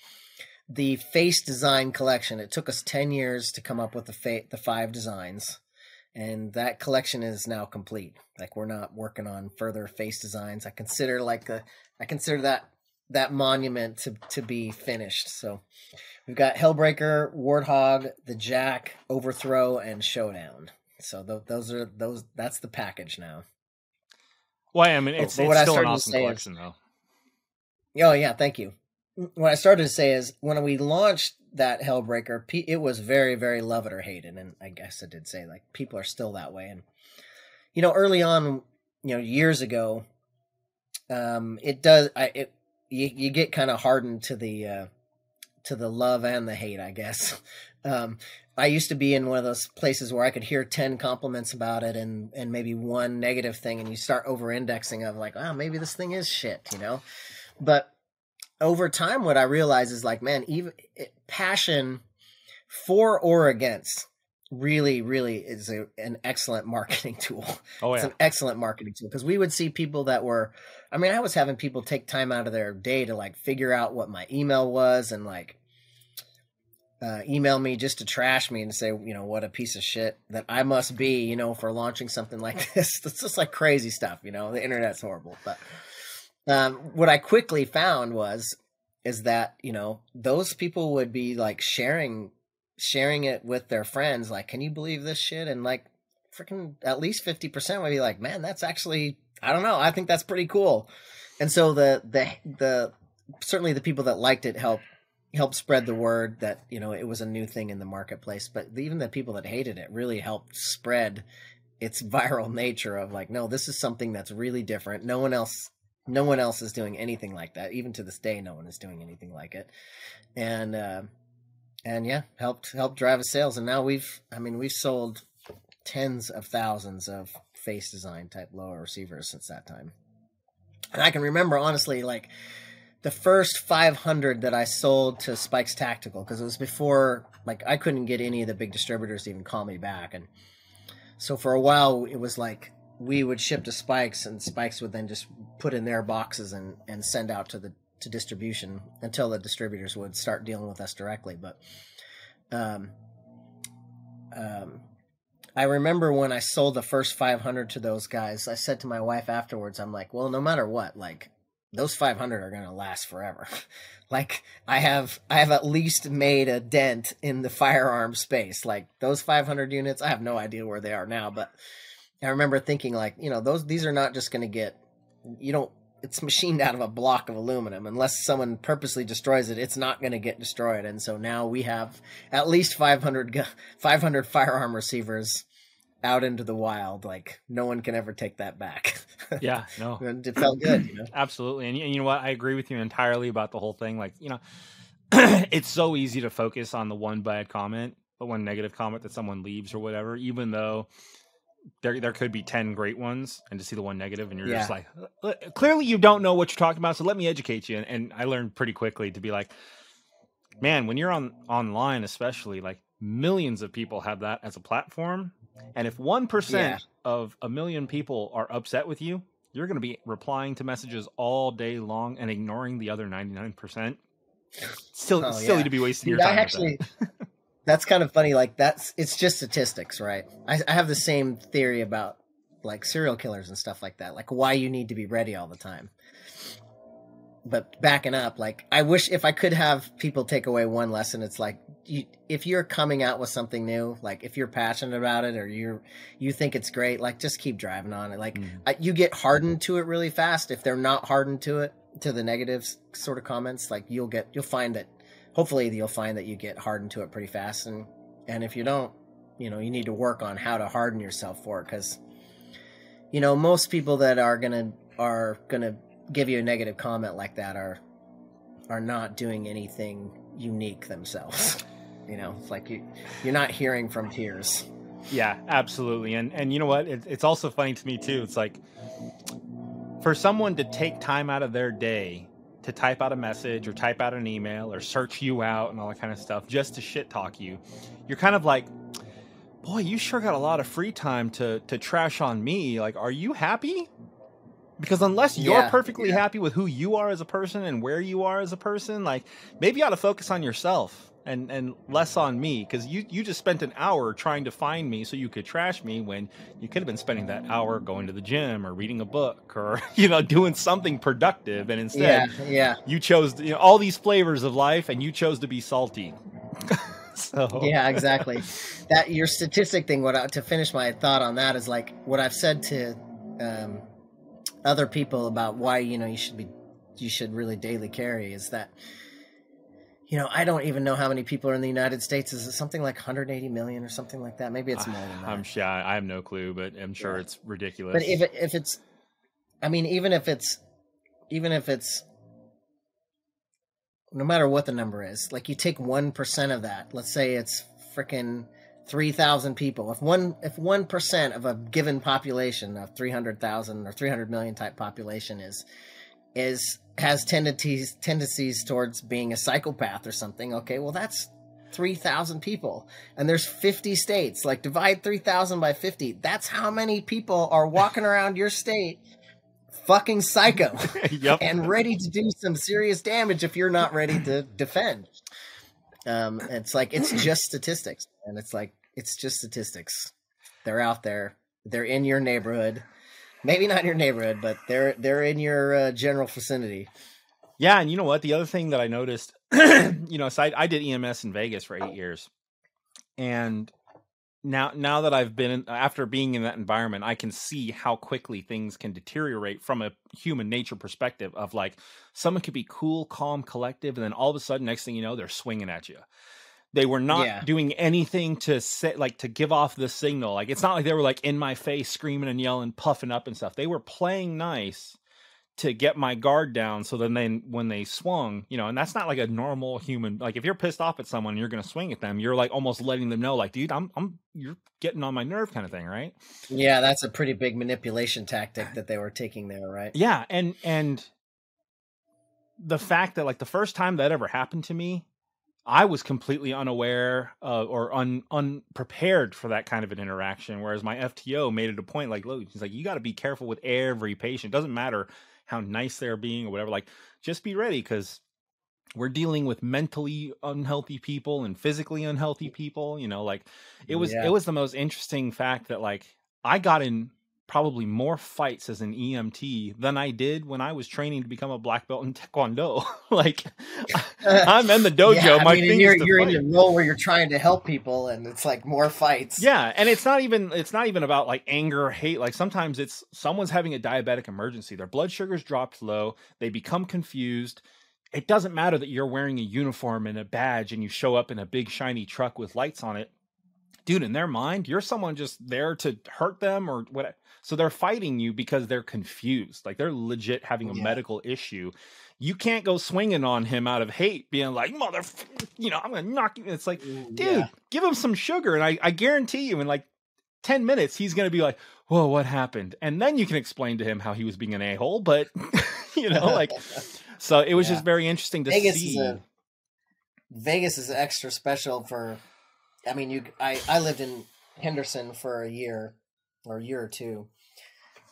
the face design collection. It took us ten years to come up with the fa- the five designs, and that collection is now complete. Like we're not working on further face designs. I consider like a I consider that that monument to to be finished. So we've got Hellbreaker, Warthog, the Jack, Overthrow, and Showdown. So th- those are those. That's the package now. Well, I mean, it's, But it's still an awesome say is- collection, though. Oh yeah, thank you. What I started to say is when we launched that Hellbreaker, it was very, very love it or hate it, and I guess I did say like people are still that way. And you know, early on, you know, years ago, um, it does. I it you, you get kind of hardened to the uh, to the love and the hate, I guess. Um, I used to be in one of those places where I could hear ten compliments about it and and maybe one negative thing, and you start over indexing of like, oh, maybe this thing is shit, you know. But over time, what I realize is like, man, even it, passion for or against really, really is a, an excellent marketing tool. Oh It's yeah, an excellent marketing tool because we would see people that were, I mean, I was having people take time out of their day to like figure out what my email was and like uh, email me just to trash me and say, you know, what a piece of shit that I must be, you know, for launching something like this. It's just like crazy stuff, you know. The internet's horrible, but um, what I quickly found was is that you know those people would be like sharing sharing it with their friends like can you believe this shit? And like freaking at least 50% would be like man that's actually i don't know i think that's pretty cool. And so the the the certainly the people that liked it helped helped spread the word that you know it was a new thing in the marketplace. But even the people that hated it really helped spread its viral nature of like no this is something that's really different. No one else no one else is doing anything like that. Even to this day no one is doing anything like it. And uh and yeah helped helped drive us sales. And now we've i mean we've sold tens of thousands of face design type lower receivers since that time. And i can remember honestly like the first 500 that i sold to spikes tactical because it was before like i couldn't get any of the big distributors to even call me back. And so for a while it was like we would ship to spikes and spikes would then just put in their boxes and and send out to the to distribution until the distributors would start dealing with us directly but um um I remember when I sold the first 500 to those guys, I said to my wife afterwards, I'm like, well, no matter what, like those 500 are going to last forever. like I have, I have at least made a dent in the firearm space. Like those 500 units, I have no idea where they are now, but I remember thinking like, you know, those, these are not just going to get, you don't, it's machined out of a block of aluminum. Unless someone purposely destroys it, it's not going to get destroyed. And so now we have at least 500, gu- 500 firearm receivers out into the wild. Like no one can ever take that back. yeah, no, it felt good, you know. absolutely. And, and you know what? I agree with you entirely about the whole thing. Like, you know, it's so easy to focus on the one bad comment, the one negative comment that someone leaves or whatever, even though there there could be 10 great ones and to see the one negative and you're just like "Uh, clearly you don't know what you're talking about so let me educate you and, and i learned pretty quickly to be like man when you're on online especially like millions of people have that as a platform and if 1% Yeah. of a million people are upset with you you're going to be replying to messages all day long and ignoring the other 99% still Oh, silly yeah. to be wasting your time I actually, that's kind of funny. Like that's it's just statistics, right? I, I have the same theory about like serial killers and stuff like that. Like why you need to be ready all the time. But backing up, like I wish if I could have people take away one lesson, it's like you, if you're coming out with something new, like if you're passionate about it or you're you think it's great, like just keep driving on it. Like. Mm. I, you get hardened to it really fast. If they're not hardened to it, to the negatives sort of comments, like you'll get you'll find that hopefully you'll find that you get hardened to it pretty fast and and if you don't you know you need to work on how to harden yourself for it because you know most people that are gonna are gonna give you a negative comment like that are are not doing anything unique themselves you know it's like you you're not hearing from peers Yeah, absolutely. And and you know what? It, it's also funny to me too. It's like for someone to take time out of their day to type out a message or type out an email or search you out and all that kind of stuff just to shit talk you, you're kind of like, boy, you sure got a lot of free time to to trash on me. Like, are you happy? Because unless you're Yeah, perfectly yeah. happy with who you are as a person and where you are as a person, like maybe you ought to focus on yourself and and less on me. Because you you just spent an hour trying to find me so you could trash me when you could have been spending that hour going to the gym or reading a book or you know doing something productive. And instead, Yeah, yeah, you chose you know all these flavors of life and you chose to be salty. so yeah, exactly. that your statistic thing. What I, to finish my thought on that is like what I've said to um, other people about why you know you should be you should really daily carry is that you know I don't even know how many people are in the United States. Is it something like 180 million or something like that? Maybe it's more than that. I'm sure I have no clue, but I'm sure Yeah. it's ridiculous. But if it, if it's, I mean, even if it's, even if it's, no matter what the number is, like you take one percent of that. Let's say it's freaking three thousand people. If one if one percent of a given population of three hundred thousand or three hundred million type population is is has tendencies tendencies towards being a psychopath or something. Okay, well that's. 3,000 people and there's 50 states like divide 3,000 by 50 that's how many people are walking around your state fucking psycho yep. and ready to do some serious damage if you're not ready to defend. Um, it's like it's just statistics, and it's like it's just statistics. They're out there. They're in your neighborhood. Maybe not in your neighborhood, but they're they're in your uh, general vicinity. Yeah, and you know what? The other thing that I noticed, you know, so I, I did EMS in Vegas for eight years, and now now that I've been in, after being in that environment, I can see how quickly things can deteriorate from a human nature perspective. Of like, someone could be cool, calm, collective, and then all of a sudden, next thing you know, they're swinging at you. They were not Yeah. doing anything to say, like, to give off the signal. Like, it's not like they were like in my face, screaming and yelling, puffing up and stuff. They were playing nice to get my guard down so then they, when they swung you know and that's not like a normal human like if you're pissed off at someone and you're gonna swing at them you're like almost letting them know like dude i'm i'm you're getting on my nerve kind of thing right Yeah, that's a pretty big manipulation tactic that they were taking there, right? yeah and and the fact that like the first time that ever happened to me i was completely unaware uh, or un unprepared for that kind of an interaction whereas my fto made it a point like look he's like you got to be careful with every patient doesn't matter how nice they're being or whatever like just be ready because we're dealing with mentally unhealthy people and physically unhealthy people you know like it was Yeah. it was the most interesting fact that like i got in probably more fights as an emt than i did when i was training to become a black belt in taekwondo like i'm in the dojo yeah, I my mean, you're, is you're in your role where you're trying to help people, and it's like more fights. Yeah, and it's not even it's not even about like anger or hate. Like sometimes it's someone's having a diabetic emergency. Their blood sugar's dropped low. They become confused. It doesn't matter that you're wearing a uniform and a badge and you show up in a big shiny truck with lights on it. Dude, in their mind, you're someone just there to hurt them or what. So they're fighting you because they're confused. Like they're legit having a Yeah. medical issue. You can't go swinging on him out of hate, being like, mother, you know, I'm gonna knock you. It's like, Mm, dude, yeah. give him some sugar. And I, I guarantee you, in like 10 minutes, he's going to be like, whoa, what happened? And then you can explain to him how he was being an a hole. But, you know, like, so it was Yeah. just very interesting to Vegas see. is a Vegas is extra special for. I mean, you. I I lived in Henderson for a year, or a year or two,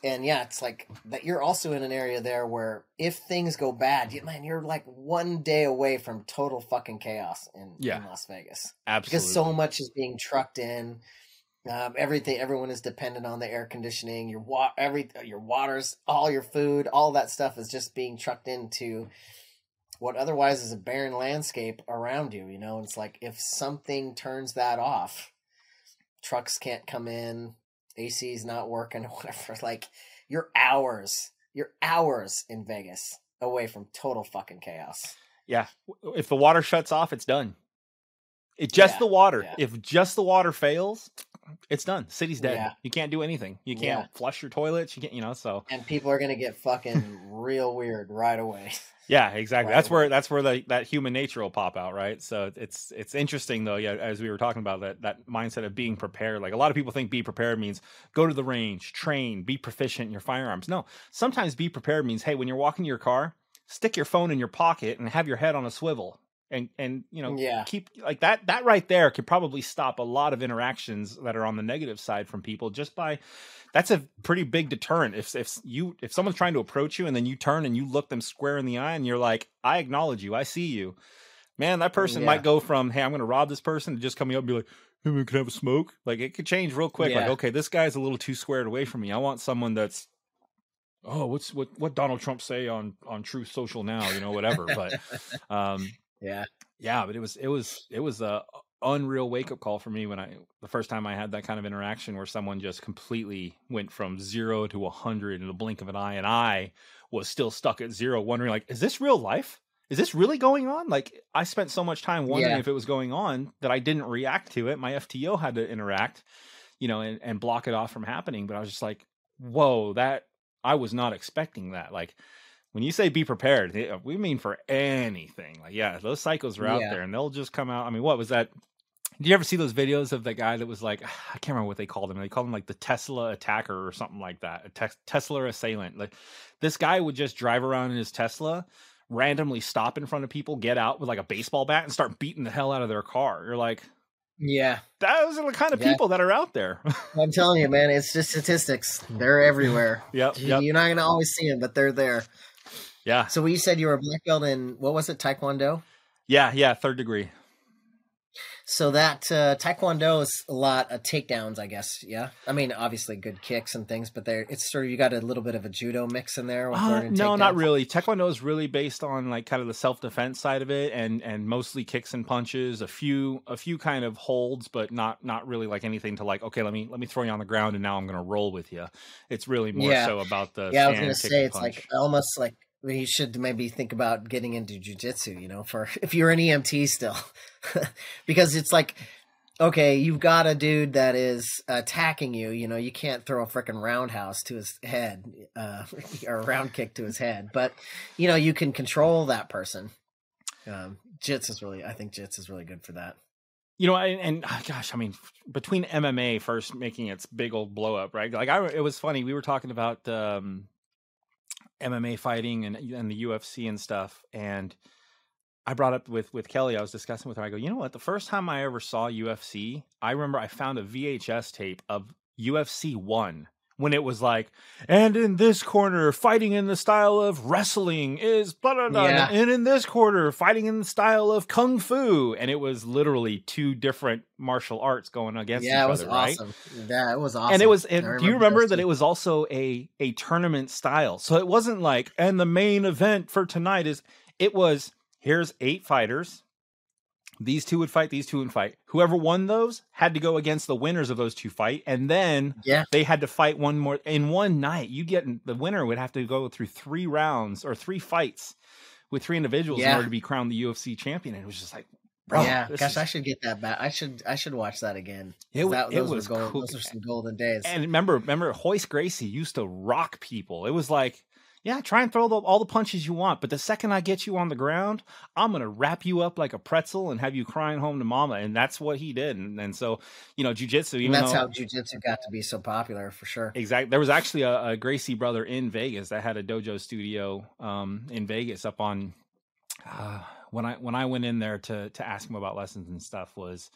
and yeah, it's like that. You're also in an area there where if things go bad, you, man, you're like one day away from total fucking chaos in, Yeah. in Las Vegas Absolutely. because so much is being trucked in. Um, everything, everyone is dependent on the air conditioning. Your wa- every your waters, all your food, all that stuff is just being trucked into what otherwise is a barren landscape around you. You know, it's like if something turns that off, trucks can't come in, AC's not working, or whatever. Like you're hours, you're hours in Vegas away from total fucking chaos. yeah. If the water shuts off, it's done. It just Yeah, the water. yeah. If just the water fails, it's done. City's dead. Yeah. You can't do anything. You can't Yeah. flush your toilets. You can't, you know, so And people are gonna get fucking real weird right away. Yeah, exactly. Right That's where that's where the, that human nature will pop out, right? So it's it's interesting though. Yeah, as we were talking about that that mindset of being prepared. Like a lot of people think be prepared means go to the range, train, be proficient in your firearms. No, sometimes be prepared means hey, when you're walking to your car, stick your phone in your pocket and have your head on a swivel. And and you know Yeah. keep like that that right there could probably stop a lot of interactions that are on the negative side from people just by that's a pretty big deterrent. If if you if someone's trying to approach you and then you turn and you look them square in the eye and you're like I acknowledge you. I see you. Man that person Yeah. might go from hey I'm going to rob this person to just coming up and be like hey man, can have a smoke? Like it could change real quick like okay this guy's a little too squared away from me. I want someone that's oh what's what what Donald Trump say on on Truth Social now? You know whatever but um Yeah. yeah but it was it was it was a unreal wake up call for me when i the first time i had that kind of interaction where someone just completely went from zero to a hundred in the blink of an eye and i was still stuck at zero wondering like is this real life is this really going on like i spent so much time wondering Yeah. if it was going on that i didn't react to it my fto had to interact you know and, and block it off from happening but i was just like whoa that i was not expecting that like when you say be prepared, we mean for anything. Like, yeah, those cycles are out Yeah. there and they'll just come out. I mean, what was that? Did you ever see those videos of the guy that was like, I can't remember what they called him. They called him like the Tesla attacker or something like that, a tes- Tesla assailant. Like, this guy would just drive around in his Tesla, randomly stop in front of people, get out with like a baseball bat, and start beating the hell out of their car. You're like, Yeah. those are the kind of Yeah. people that are out there. I'm telling you, man, it's just statistics. They're everywhere. yep, yep, You're not going to always see them, but they're there. Yeah, So you said you were a black belt in, what was it, Taekwondo? yeah, yeah. Third degree. So that uh, Taekwondo is a lot of takedowns, I guess. Yeah. I mean, obviously good kicks and things, but there it's sort of, you got a little bit of a judo mix in there. With Uh, no, not really. Taekwondo is really based on like kind of the self defense side of it, and and mostly kicks and punches. A few a few kind of holds, but not not really like anything to like. Okay, let me let me throw you on the ground, and now I'm going to roll with you. It's really more Yeah. so about the Yeah, I was gonna say it's punch. like almost like you should maybe think about getting into jujitsu. You know, for if you're an EMT still, because it's like okay, you've got a dude that is attacking you. You know, you can't throw a freaking roundhouse to his head uh, or a round kick to his head, but you know you can control that person. Um, Jits is really, I think Jits is really good for that. you know, and, and ah, gosh, I mean, between MMA first making its big old blow up, right? Like, I it was funny. We were talking about um, MMA fighting and and the UFC and stuff, and I brought up with with Kelly. I was discussing with her. I go, you know what? The first time I ever saw UFC, I remember I found a VHS tape of UFC one when it was like, and in this corner, fighting in the style of wrestling is blah blah blah, Yeah. and in this corner, fighting in the style of kung fu, and it was literally two different martial arts going against yeah, each it was other, right? awesome. Yeah, it was awesome. And it was. Do you remember that it was also a a tournament style? So it wasn't like, and the main event for tonight is. It was here's eight fighters. These two would fight. These two would fight. Whoever won those had to go against the winners of those two fight, and then Yeah. they had to fight one more in one night. You get the winner would have to go through three rounds or three fights with three individuals in order to be crowned the UFC champion. And it was just like, bro, yeah, gosh, is- I should get that back. I should, I should watch that again. It that, it those was gold, cool. Those were some golden days. And remember, remember, Royce Gracie used to rock people. It was like, yeah, try and throw the, all the punches you want, but the second I get you on the ground, I'm gonna wrap you up like a pretzel and have you crying home to mama. And that's what he did. And, and so, you know, jujitsu, even and that's though how jujitsu got to be so popular for sure. Exactly. There was actually a, a Gracie brother in Vegas that had a dojo studio um, in Vegas up on. Uh, when I when I went in there to to ask him about lessons and stuff was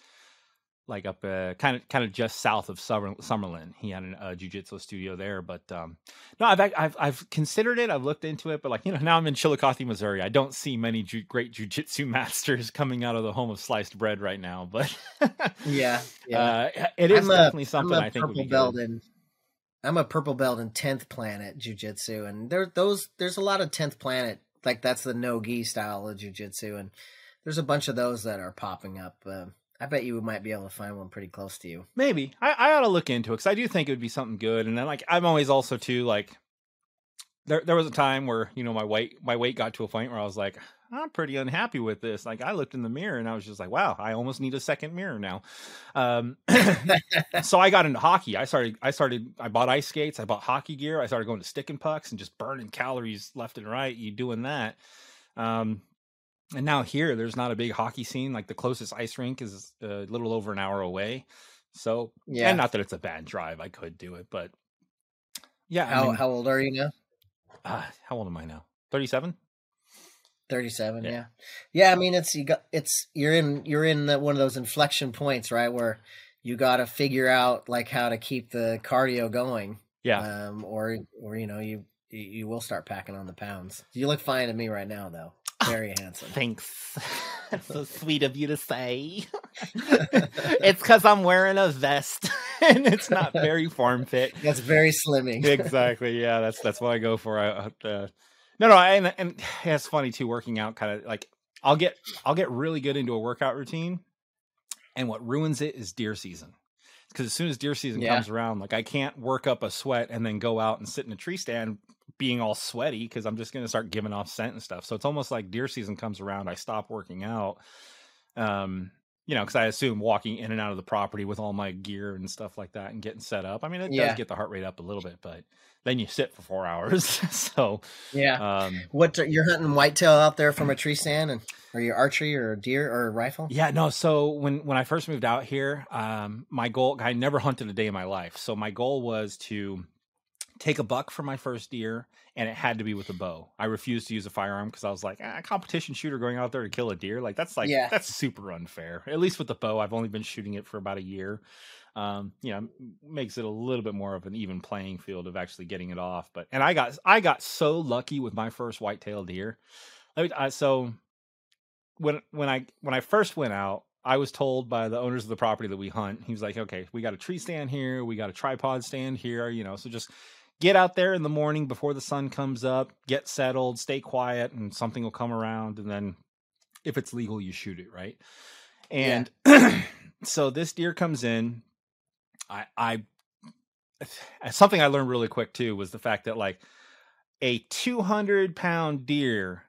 like up uh, kind of kind of just south of Summer, Summerlin. He had an- a jujitsu studio there, but um, no, I've, I've I've considered it. I've looked into it, but like you know, now I'm in Chillicothe, Missouri. I don't see many ju- great jujitsu masters coming out of the home of sliced bread right now, but Yeah, yeah. uh, it is I'm a- definitely I'm something a I think would purple be belt good. in. I'm a purple belt in tenth planet jujitsu, and there those there's a lot of tenth planet like that's the no gi style of jujitsu, and there's a bunch of those that are popping up. Uh, I bet you might be able to find one pretty close to you. Maybe I, I ought to look into it because I do think it would be something good. And then like I'm always also too like there there was a time where you know my weight my weight got to a point where I was like I'm pretty unhappy with this. Like I looked in the mirror and I was just like wow I almost need a second mirror now. Um, so I got into hockey. I started I started I bought ice skates. I bought hockey gear. I started going to stick and pucks and just burning calories left and right. You doing that. Um, and now here, there's not a big hockey scene. Like the closest ice rink is a little over an hour away. So, Yeah. and not that it's a bad drive. I could do it, but yeah. I How mean, how old are you now? ah, how old am I now? 37? 37 yeah. yeah. yeah i mean it's you got it's you're in you're in the, one of those inflection points right where you got to figure out like how to keep the cardio going yeah um or or you know you you will start packing on the pounds you look fine to me right now though very handsome thanks that's so sweet of you to say it's because i'm wearing a vest and it's not very form fit that's very slimming exactly yeah that's that's what i go for i uh, no, no, and and yeah, it's funny too. Working out, kind of like I'll get I'll get really good into a workout routine, and what ruins it is deer season. Because as soon as deer season yeah. comes around, like I can't work up a sweat and then go out and sit in a tree stand being all sweaty because I'm just going to start giving off scent and stuff. So it's almost like deer season comes around, I stop working out. Um, you know, because I assume walking in and out of the property with all my gear and stuff like that and getting set up. I mean, it yeah. does get the heart rate up a little bit, but then you sit for four hours. so yeah, um, what you're hunting whitetail out there from a tree stand, and are you archery or deer or rifle? Yeah, no. So when when I first moved out here, um, my goal I never hunted a day in my life. So my goal was to take a buck for my first deer, and it had to be with a bow. I refused to use a firearm because I was like, ah, competition shooter going out there to kill a deer, like that's like yeah. that's super unfair. At least with the bow, I've only been shooting it for about a year. Um, you know, makes it a little bit more of an even playing field of actually getting it off. But and I got I got so lucky with my first whitetail deer. I, so when when I when I first went out, I was told by the owners of the property that we hunt, he was like, okay, we got a tree stand here, we got a tripod stand here, you know, so just get out there in the morning before the sun comes up, get settled, stay quiet, and something will come around. And then if it's legal, you shoot it, right? And yeah. so this deer comes in. I, I, something I learned really quick too was the fact that like a 200 pound deer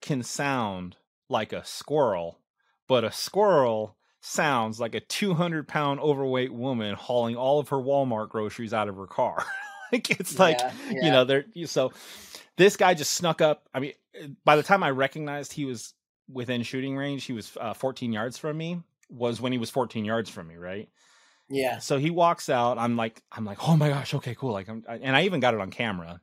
can sound like a squirrel, but a squirrel sounds like a 200 pound overweight woman hauling all of her Walmart groceries out of her car. like it's like yeah, yeah. you know they're so this guy just snuck up. I mean, by the time I recognized he was within shooting range, he was uh, 14 yards from me. Was when he was 14 yards from me, right? Yeah. So he walks out. I'm like, I'm like, oh my gosh, okay, cool. Like, I'm, I, and I even got it on camera.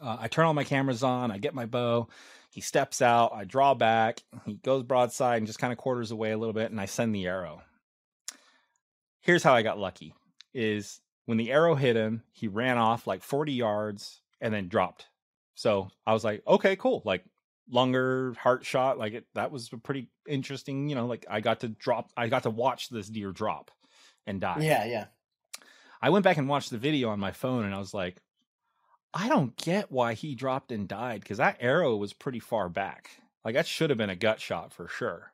Uh, I turn all my cameras on. I get my bow. He steps out. I draw back. He goes broadside and just kind of quarters away a little bit, and I send the arrow. Here's how I got lucky: is when the arrow hit him, he ran off like 40 yards and then dropped. So I was like, okay, cool. Like longer heart shot. Like it, that was a pretty interesting, you know, like I got to drop, I got to watch this deer drop and die. Yeah. Yeah. I went back and watched the video on my phone and I was like, I don't get why he dropped and died because that arrow was pretty far back. Like that should have been a gut shot for sure.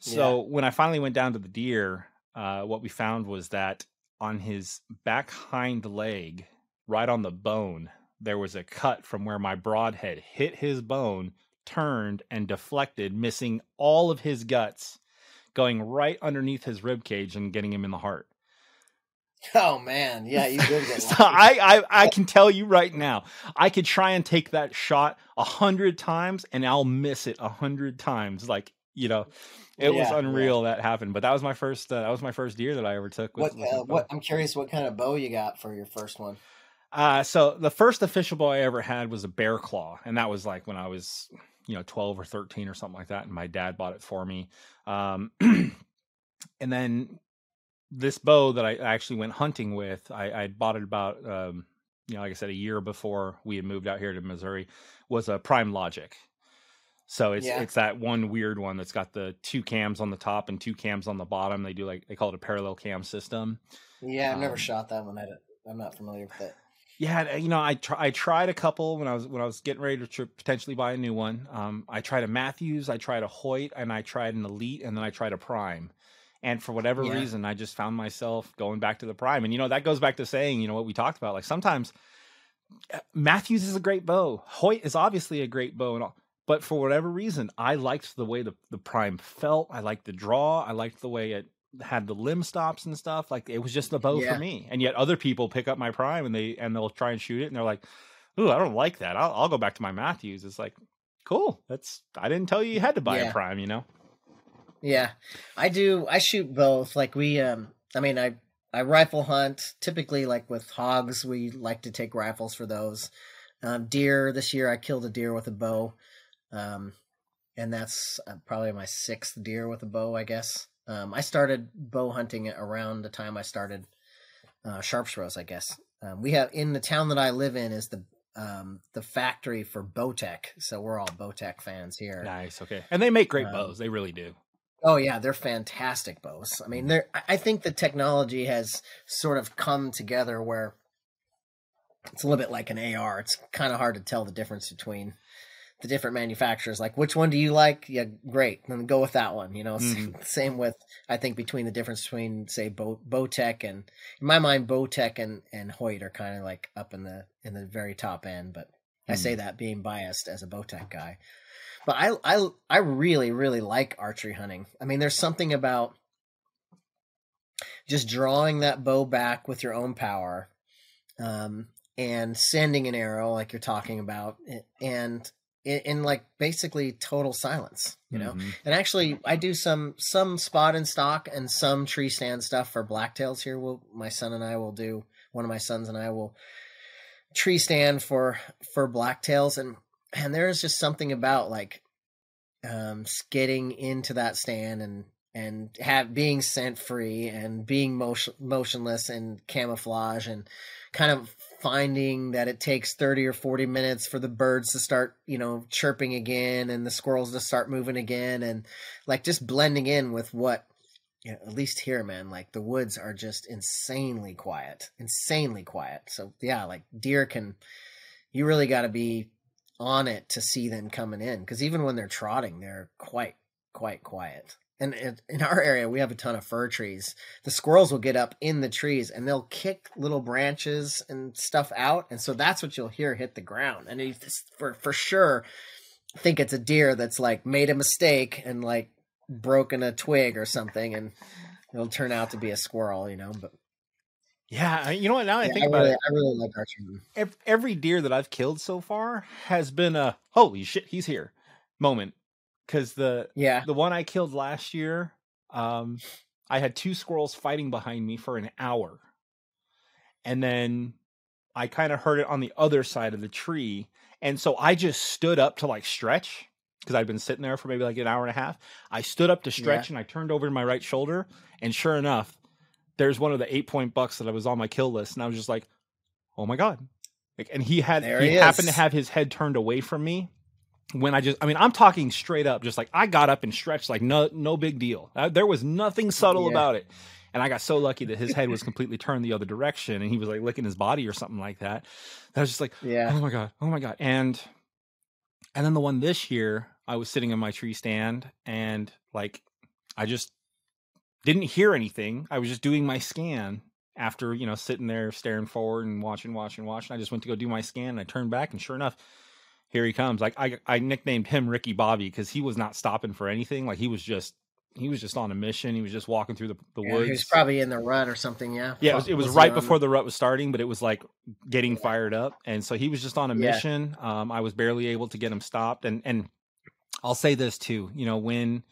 So yeah. when I finally went down to the deer, uh, what we found was that on his back hind leg, right on the bone, there was a cut from where my broadhead hit his bone, turned, and deflected, missing all of his guts, going right underneath his rib cage and getting him in the heart. Oh man, yeah, you did get. so I, I, I can tell you right now, I could try and take that shot a hundred times, and I'll miss it a hundred times. Like you know, it yeah, was unreal yeah. that happened. But that was my first. Uh, that was my first deer that I ever took. With, what? Uh, what? I'm curious. What kind of bow you got for your first one? Uh, so the first official bow I ever had was a bear claw, and that was like when I was, you know, 12 or 13 or something like that. And my dad bought it for me. Um, and then this bow that I actually went hunting with, I, I bought it about, um, you know, like I said, a year before we had moved out here to Missouri, was a Prime Logic. So it's yeah. it's that one weird one that's got the two cams on the top and two cams on the bottom. They do like they call it a parallel cam system. Yeah, I've um, never shot that one. I am not familiar with it. Yeah, you know, I try, I tried a couple when I was when I was getting ready to potentially buy a new one. Um, I tried a Mathews, I tried a Hoyt, and I tried an Elite, and then I tried a Prime. And for whatever yeah. reason, I just found myself going back to the Prime. And you know, that goes back to saying, you know, what we talked about. Like sometimes Mathews is a great bow. Hoyt is obviously a great bow and all but for whatever reason, I liked the way the, the prime felt. I liked the draw. I liked the way it had the limb stops and stuff. Like it was just the bow yeah. for me. And yet other people pick up my prime and they and they'll try and shoot it and they're like, "Ooh, I don't like that. I'll, I'll go back to my Mathews." It's like, cool. That's I didn't tell you you had to buy yeah. a prime. You know? Yeah, I do. I shoot both. Like we, um, I mean, I I rifle hunt typically like with hogs. We like to take rifles for those. Um, deer this year, I killed a deer with a bow. Um, and that's uh, probably my sixth deer with a bow, I guess. Um, I started bow hunting around the time I started uh, sharps Bros, I guess. Um, we have in the town that I live in is the um, the factory for Bowtech, so we're all Bowtech fans here. Nice, okay, and they make great um, bows. They really do. Oh yeah, they're fantastic bows. I mean, they're. I think the technology has sort of come together where it's a little bit like an AR. It's kind of hard to tell the difference between the different manufacturers. Like, which one do you like? Yeah, great. Then go with that one. You know, mm-hmm. same with I think between the difference between say Bo- Bowtech and in my mind Bowtech and and Hoyt are kind of like up in the in the very top end. But mm-hmm. I say mm. that being biased as a Bowtech guy. But I I I really really like archery hunting. I mean, there's something about just drawing that bow back with your own power um, and sending an arrow like you're talking about and in, in, like basically total silence, you know. Mm-hmm. And actually, I do some some spot and stock and some tree stand stuff for blacktails here. We'll, my son and I will do. One of my sons and I will tree stand for for blacktails, and and there is just something about like um getting into that stand and and have being scent free and being motion, motionless and camouflage and kind of finding that it takes 30 or 40 minutes for the birds to start, you know, chirping again and the squirrels to start moving again and like just blending in with what you know, at least here, man, like the woods are just insanely quiet, insanely quiet. So yeah, like deer can, you really got to be on it to see them coming in because even when they're trotting, they're quite, quite quiet and in our area we have a ton of fir trees the squirrels will get up in the trees and they'll kick little branches and stuff out and so that's what you'll hear hit the ground and you for for sure think it's a deer that's like made a mistake and like broken a twig or something and it'll turn out to be a squirrel you know but yeah, you know what? Now I think I about really, it, I really like archery. Every, every deer that I've killed so far has been a holy shit, he's here moment because the yeah the one I killed last year, um, I had two squirrels fighting behind me for an hour, and then I kind of heard it on the other side of the tree, and so I just stood up to like stretch because I'd been sitting there for maybe like an hour and a half. I stood up to stretch yeah. and I turned over to my right shoulder, and sure enough, there's one of the eight point bucks that I was on my kill list, and I was just like, oh my god. Like, and he had there he, he happened to have his head turned away from me when I just, I mean, I'm talking straight up, just like I got up and stretched like no, no big deal. I, there was nothing subtle yeah. about it. And I got so lucky that his head was completely turned the other direction and he was like licking his body or something like that. I was just like, yeah. oh my God, oh my God. And, and then the one this year, I was sitting in my tree stand and like, I just didn't hear anything. I was just doing my scan after, you know, sitting there staring forward and watching, watching, watching. I just went to go do my scan and I turned back and sure enough, here he comes. Like I, I nicknamed him Ricky Bobby because he was not stopping for anything. Like he was just, he was just on a mission. He was just walking through the, the yeah, woods. He was probably in the rut or something. Yeah. Yeah. It was, it was right before the rut was starting, but it was like getting fired up. And so he was just on a yeah. mission. Um, I was barely able to get him stopped. And, and I'll say this too, you know, when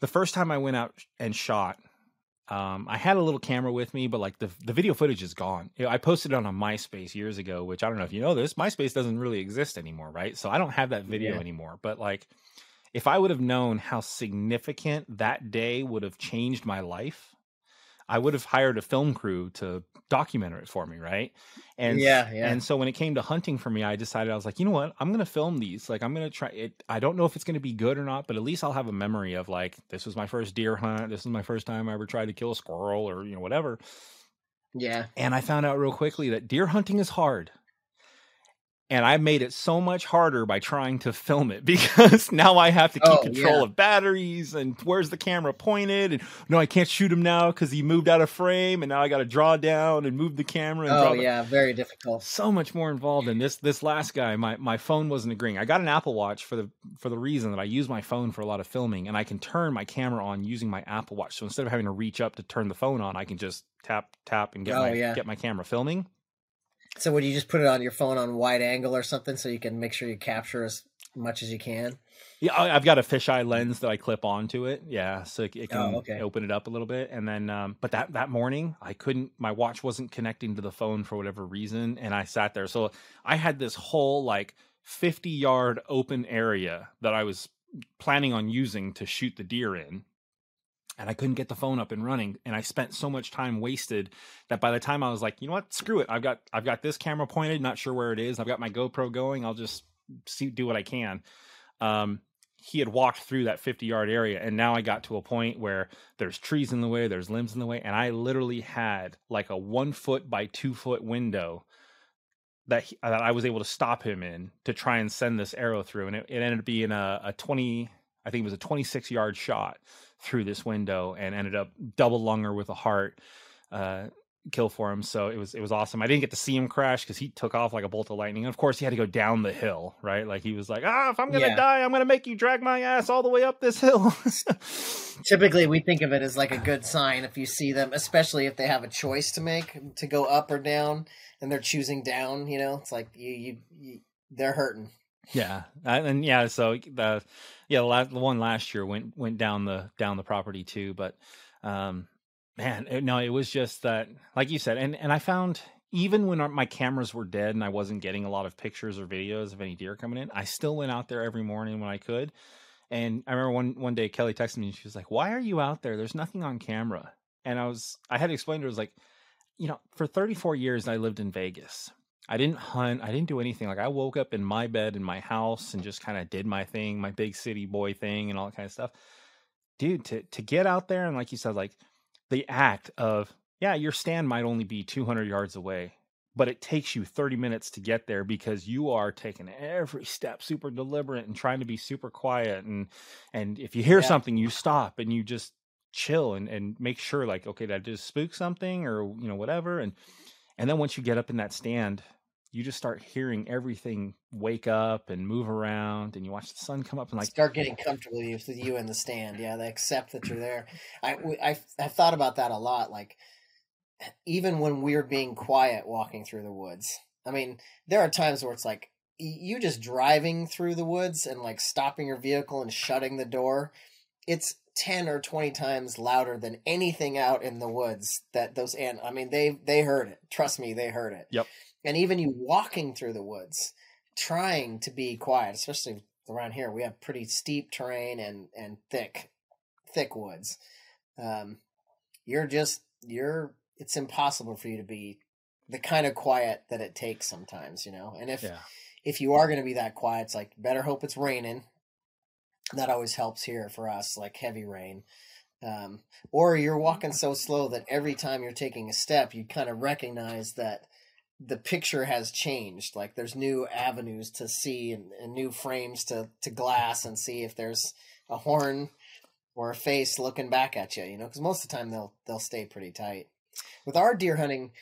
the first time I went out and shot, um, I had a little camera with me, but like the the video footage is gone. I posted it on a MySpace years ago, which I don't know if you know this. MySpace doesn't really exist anymore, right? So I don't have that video yeah. anymore. But like, if I would have known how significant that day would have changed my life, I would have hired a film crew to document it for me, right? And yeah, yeah. And so when it came to hunting for me, I decided I was like, you know what? I'm gonna film these. Like I'm gonna try it. I don't know if it's gonna be good or not, but at least I'll have a memory of like this was my first deer hunt. This is my first time I ever tried to kill a squirrel or you know whatever. Yeah. And I found out real quickly that deer hunting is hard and I made it so much harder by trying to film it because now I have to keep oh, control yeah. of batteries and where's the camera pointed and no I can't shoot him now because he moved out of frame and now I got to draw down and move the camera. oh yeah, very difficult. So much more involved in this. This last guy, my my phone wasn't agreeing. I got an Apple Watch for the for the reason that I use my phone for a lot of filming and I can turn my camera on using my Apple Watch. So instead of having to reach up to turn the phone on, I can just tap tap and get oh, my yeah. get my camera filming. So would you just put it on your phone on wide angle or something so you can make sure you capture as much as you can? Yeah, I've got a fisheye lens that I clip onto it. Yeah, so it, it can oh, okay. open it up a little bit, and then. Um, but that that morning, I couldn't. My watch wasn't connecting to the phone for whatever reason, and I sat there. So I had this whole like 50 yard open area that I was planning on using to shoot the deer in and I couldn't get the phone up and running and I spent so much time wasted that by the time I was like, you know what, screw it. I've got I've got this camera pointed, not sure where it is. I've got my GoPro going. I'll just see do what I can. Um he had walked through that 50 yard area and now I got to a point where there's trees in the way, there's limbs in the way, and I literally had like a one foot by two foot window that, he, that I was able to stop him in to try and send this arrow through. And it, it ended up being a, a 20, I think it was a 26 yard shot through this window and ended up double lunger with a heart. Uh, kill for him. So it was it was awesome. I didn't get to see him crash because he took off like a bolt of lightning. And of course, he had to go down the hill, right? Like he was like, ah, if I'm gonna yeah. die, I'm gonna make you drag my ass all the way up this hill. Typically, we think of it as like a good sign if you see them, especially if they have a choice to make to go up or down, and they're choosing down. You know, it's like you you, you they're hurting. Yeah, and yeah, so the yeah the, one last year went went down the down the property too, but um man it, no it was just that like you said and and i found even when our, my cameras were dead and i wasn't getting a lot of pictures or videos of any deer coming in i still went out there every morning when i could and i remember one one day kelly texted me and she was like why are you out there? There's nothing on camera. And i was i had to explain to her I was like you know for 34 years i lived in vegas i didn't hunt i didn't do anything like i woke up in my bed in my house and just kind of did my thing my big city boy thing and all that kind of stuff dude to to get out there and like you said like the act of yeah your stand might only be 200 yards away but it takes you 30 minutes to get there because you are taking every step super deliberate and trying to be super quiet and and if you hear yeah. something you stop and you just chill and and make sure like okay that just spook something or you know whatever and and then once you get up in that stand you just start hearing everything wake up and move around and you watch the sun come up and like start getting oh comfortable with you in the stand yeah they accept that you're there. I i i've thought about that a lot like even when we're being quiet walking through the woods i mean there are times where it's like you just driving through the woods and like stopping your vehicle and shutting the door it's 10 or 20 times louder than anything out in the woods that those and i mean they they heard it. Trust me they heard it. Yep and even you walking through the woods, trying to be quiet, especially around here, we have pretty steep terrain and and thick, thick woods. Um, you're just you're. It's impossible for you to be the kind of quiet that it takes sometimes, you know. And if yeah. if you are going to be that quiet, it's like better hope it's raining. That always helps here for us, like heavy rain. Um, or you're walking so slow that every time you're taking a step, you kind of recognize that the picture has changed. Like there's new avenues to see and, and, new frames to, to glass and see if there's a horn or a face looking back at you, you know, because most of the time they'll they'll stay pretty tight. With our deer hunting,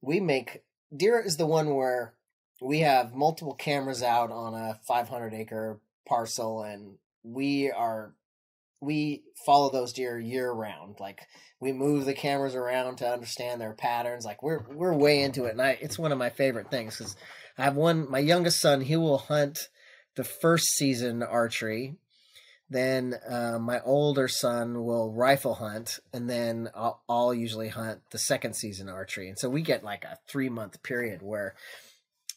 we make deer is the one where we have multiple cameras out on a 500 acre parcel and we are we follow those deer year round. Like we move the cameras around to understand their patterns. Like we're we're way into it, and I it's one of my favorite things because I have one. My youngest son, he will hunt the first season archery. Then uh, my older son will rifle hunt, and then I'll, I'll usually hunt the second season archery. And so we get like a three month period where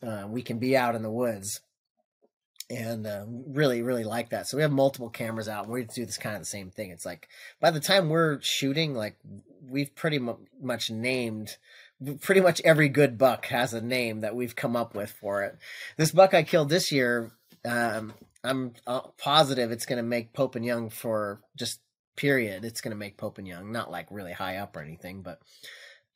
uh, we can be out in the woods and uh, really really like that. So we have multiple cameras out and we do this kind of the same thing. It's like by the time we're shooting like we've pretty much named pretty much every good buck has a name that we've come up with for it. This buck i killed this year um, i'm uh, positive it's going to make Pope and Young for just period. It's going to make Pope and Young not like really high up or anything but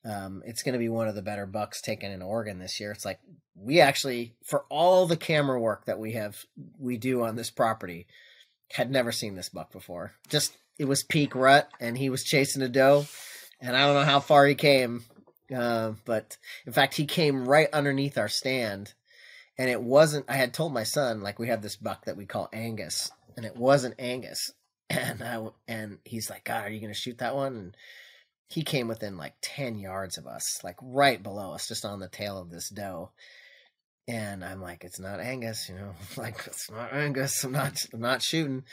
um, it's going to be one of the better bucks taken in Oregon this year. It's like we actually, for all the camera work that we have, we do on this property, had never seen this buck before. Just it was peak rut, and he was chasing a doe, and I don't know how far he came, uh, but in fact, he came right underneath our stand, and it wasn't. I had told my son like we have this buck that we call Angus, and it wasn't Angus, and I and he's like, God, are you going to shoot that one? And he came within like 10 yards of us, like right below us, just on the tail of this doe. And I'm like, it's not Angus, you know, like it's not Angus. I'm not, I'm not shooting.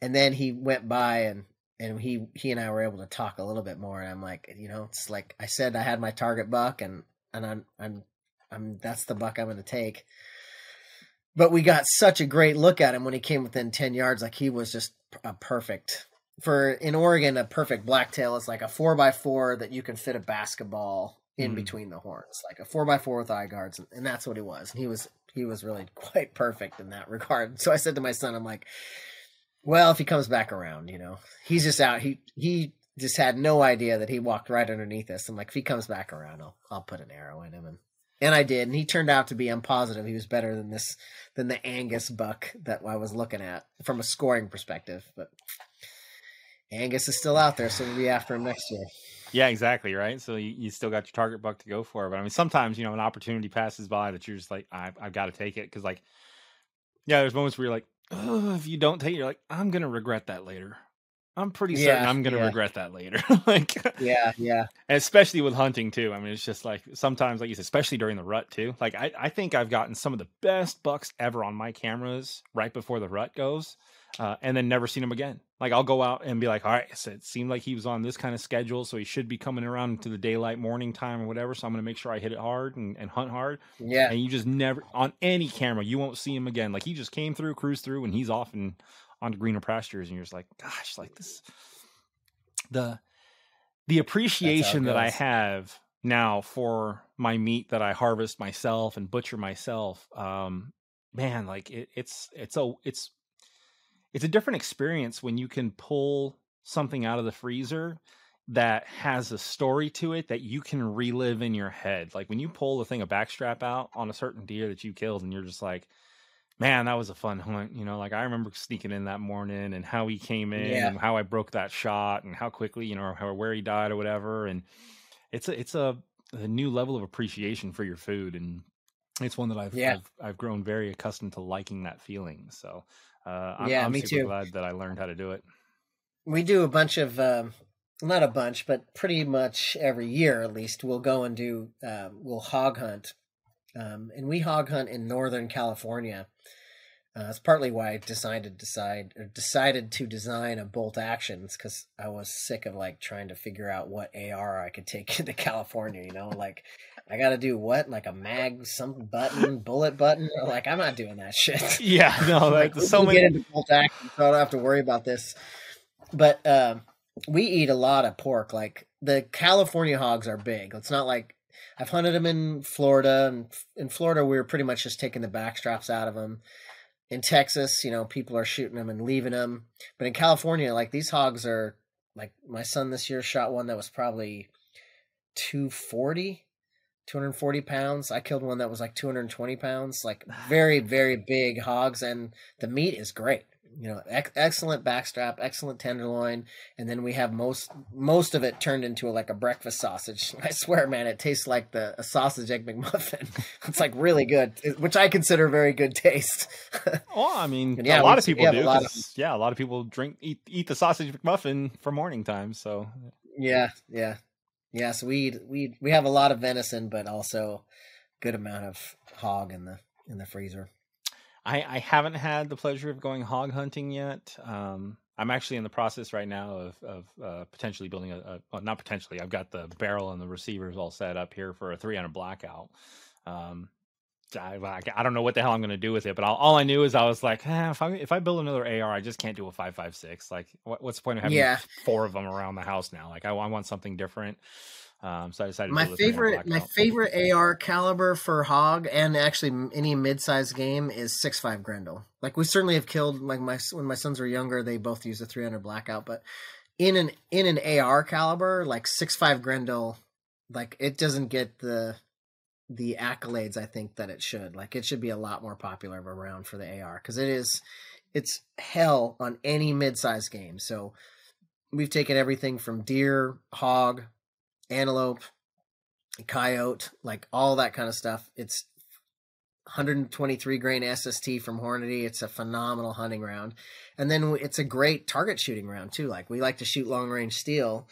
And then he went by and, and he, he and I were able to talk a little bit more. And I'm like, you know, it's like I said, I had my target buck and, and I'm, I'm, I'm, that's the buck I'm going to take. but we got such a great look at him when he came within 10 yards. Like he was just a perfect for in Oregon, a perfect blacktail is like a four by four that you can fit a basketball in mm. between the horns, like a four by four with eye guards, and, and that's what he was. And he was he was really quite perfect in that regard. So I said to my son, I'm like, well, if he comes back around, you know, he's just out. He he just had no idea that he walked right underneath us. I'm like, if he comes back around, I'll I'll put an arrow in him, and and I did, and he turned out to be. I'm positive he was better than this than the Angus buck that I was looking at from a scoring perspective. But Angus is still out there, so we'll be after him next year. Yeah, exactly. Right. So you, you still got your target buck to go for. But I mean, sometimes, you know, an opportunity passes by that you're just like, I've, I've got to take it. Cause like, yeah, there's moments where you're like, oh, if you don't take it, you're like, I'm going to regret that later. I'm pretty certain yeah, I'm going to yeah. regret that later. like, yeah, yeah. especially with hunting too. I mean, it's just like sometimes, like you said, especially during the rut too. Like, I, I think I've gotten some of the best bucks ever on my cameras right before the rut goes uh, and then never seen him again. Like I'll go out and be like, all right, so it seemed like he was on this kind of schedule, so he should be coming around to the daylight morning time or whatever. So I'm going to make sure I hit it hard and, and, hunt hard. Yeah. And you just never on any camera, you won't see him again. Like he just came through, cruised through, and he's off and onto greener pastures, and you're just like, gosh, like this. The the appreciation that I have now for my meat that I harvest myself and butcher myself, um, man, like it, it's it's a it's it's a different experience when you can pull something out of the freezer that has a story to it that you can relive in your head. Like when you pull the thing a backstrap out on a certain deer that you killed and you're just like, man, that was a fun hunt. You know, like I remember sneaking in that morning and how he came in yeah. and how I broke that shot and how quickly, you know, how where he died or whatever. And it's a it's a, a new level of appreciation for your food and it's one that I've, yeah. I've I've grown very accustomed to liking that feeling. So uh, I'm, yeah, I'm me too. Glad that I learned how to do it. We do a bunch of, um, not a bunch, but pretty much every year at least, we'll go and do, uh, we'll hog hunt, um, and we hog hunt in Northern California. Uh, that's partly why I decided to decide or decided to design a bolt actions because I was sick of like trying to figure out what AR I could take into California. You know, like I got to do what? Like a mag, some button, bullet button? Like I'm not doing that shit. Yeah, no, like, so many. Get into bolt action, so I don't have to worry about this. But uh, we eat a lot of pork. Like the California hogs are big. It's not like I've hunted them in Florida, and in Florida we were pretty much just taking the back straps out of them. In Texas, you know, people are shooting them and leaving them. But in California, like these hogs are like my son this year shot one that was probably 240 240 pounds. I killed one that was like 220 pounds, like very, ah. very big hogs, and the meat is great. You know, ex- excellent backstrap, excellent tenderloin, and then we have most most of it turned into a, like a breakfast sausage. I swear, man, it tastes like the a sausage egg McMuffin. it's like really good, which I consider very good taste. well, I mean, yeah, a lot we, of people do. A of, yeah, a lot of people drink eat eat the sausage McMuffin for morning time. So yeah, yeah, Yes, we we we have a lot of venison, but also good amount of hog in the in the freezer. I, I haven't had the pleasure of going hog hunting yet. Um, I'm actually in the process right now of of uh, potentially building a, a well, not potentially. I've got the barrel and the receivers all set up here for a 300 blackout. Um, I, I don't know what the hell I'm going to do with it, but all, all I knew is I was like, eh, if I if I build another AR, I just can't do a five five six. Like, what, what's the point of having yeah. four of them around the house now? Like, I, I want something different. Um, so I decided. My favorite, my favorite AR caliber for hog and actually any mid-sized game is six five Grendel. Like we certainly have killed like my when my sons were younger, they both used a 300 blackout, but in an in an AR caliber like six five Grendel, like it doesn't get the the accolades I think that it should. Like it should be a lot more popular around for the AR because it is it's hell on any mid-sized game. So we've taken everything from deer, hog, antelope, coyote, like all that kind of stuff. It's 123 grain SST from Hornady. It's a phenomenal hunting round. And then it's a great target shooting round too. Like we like to shoot long range steel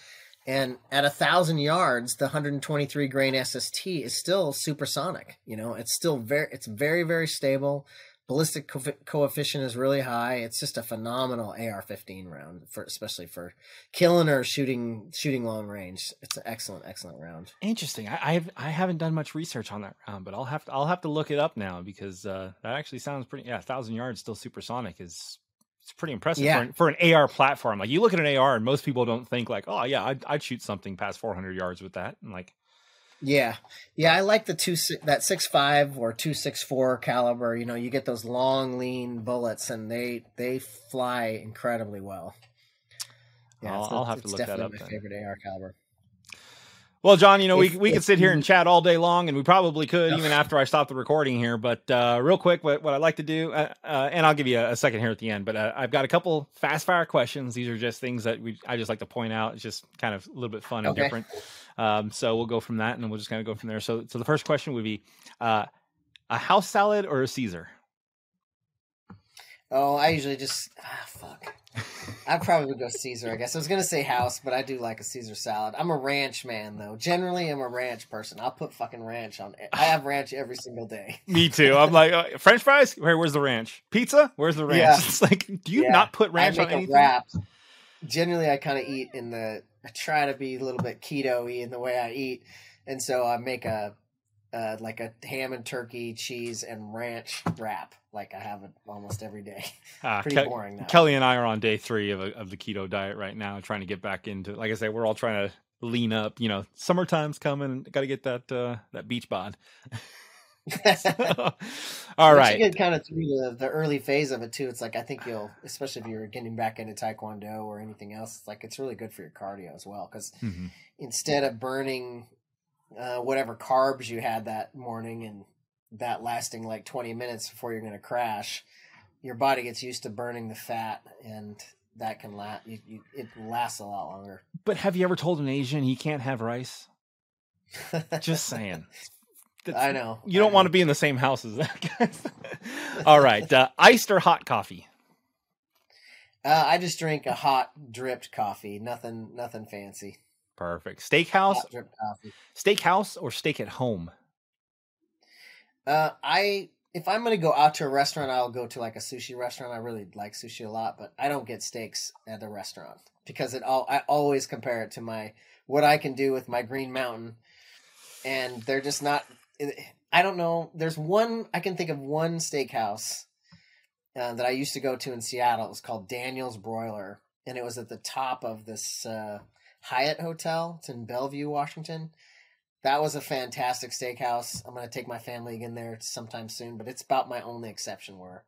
and at a thousand yards, the 123 grain SST is still supersonic. You know, it's still very, it's very, very stable. Ballistic co- coefficient is really high. It's just a phenomenal AR-15 round for especially for killing or shooting shooting long range. It's an excellent excellent round. Interesting. I I've, I haven't done much research on that round, but I'll have to I'll have to look it up now because uh, that actually sounds pretty. Yeah, thousand yards still supersonic is it's pretty impressive Yeah. for, an, for an AR platform. Like you look at an AR and most people don't think like, oh yeah, I'd, I'd shoot something past 400 yards with that. And like, Yeah, yeah, I like the two si- that six five or two six four caliber. You know, you get those long, lean bullets, and they they fly incredibly well. I'll- it's- I'll have to it's look that definitely up My then. favorite AR caliber. well, John, you know, If- we we if could sit here and chat all day long, and we probably could Ugh. even after I stop the recording here. But uh, real quick, what, what I'd like to do, uh, uh, and I'll give you a, a second here at the end. But uh, I've got a couple fast fire questions. These are just things that we I just like to point out. It's just kind of a little bit fun and Okay. different. Um, so we'll go from that, and then we'll just kind of go from there. So, so the first question would be uh, a house salad or a Caesar? Oh, I usually just ah fuck. I'd probably would go Caesar. I guess I was gonna say house, but I do like a Caesar salad. I'm a ranch man though. Generally, I'm a ranch person. I'll put fucking ranch on. it. I have ranch every single day. Me too. I'm like uh, French fries. Where, where's the ranch? Pizza? Where's the ranch? Yeah. It's like, do you Yeah. not put ranch I on make anything? a wrap. Generally, I kind of eat in the. I try to be a little bit keto-y in the way I eat, and so I make a, uh, like a ham and turkey, cheese and ranch wrap. Like I have it almost every day. Ah, Pretty Ke- boring. Though. Kelly and I are on day three of, a, of the keto diet right now, trying to get back into. Like I say, we're all trying to lean up. You know, summertime's coming. Got to get that uh, that beach bod. all Once right. you get kind of through the, the early phase of it too, it's like I think you'll, especially if you're getting back into taekwondo or anything else, it's like it's really good for your cardio as well. Because Mhm. instead of burning uh, whatever carbs you had that morning and that lasting like 20 minutes before you're going to crash, your body gets used to burning the fat, and that can last. You, you, it lasts a lot longer. But have you ever told an Asian he can't have rice? Just saying. That's- I know. You don't want to be in the same house as that guy. all right. Uh, iced or hot coffee? Uh, I just drink a hot dripped coffee. Nothing, nothing fancy. Perfect. Steakhouse, Hot dripped coffee. steakhouse, or steak at home? Uh, I if I'm gonna go out to a restaurant, I'll go to like a sushi restaurant. I really like sushi a lot, but I don't get steaks at a restaurant because it all I always compare it to my what I can do with my Green Mountain, and they're just not. I don't know. There's one I can think of one steakhouse uh, that I used to go to in Seattle. It was called Daniel's Broiler, and it was at the top of this uh, Hyatt Hotel. It's in Bellevue, Washington. That was a fantastic steakhouse. I'm gonna take my family again there sometime soon, but it's about my only exception where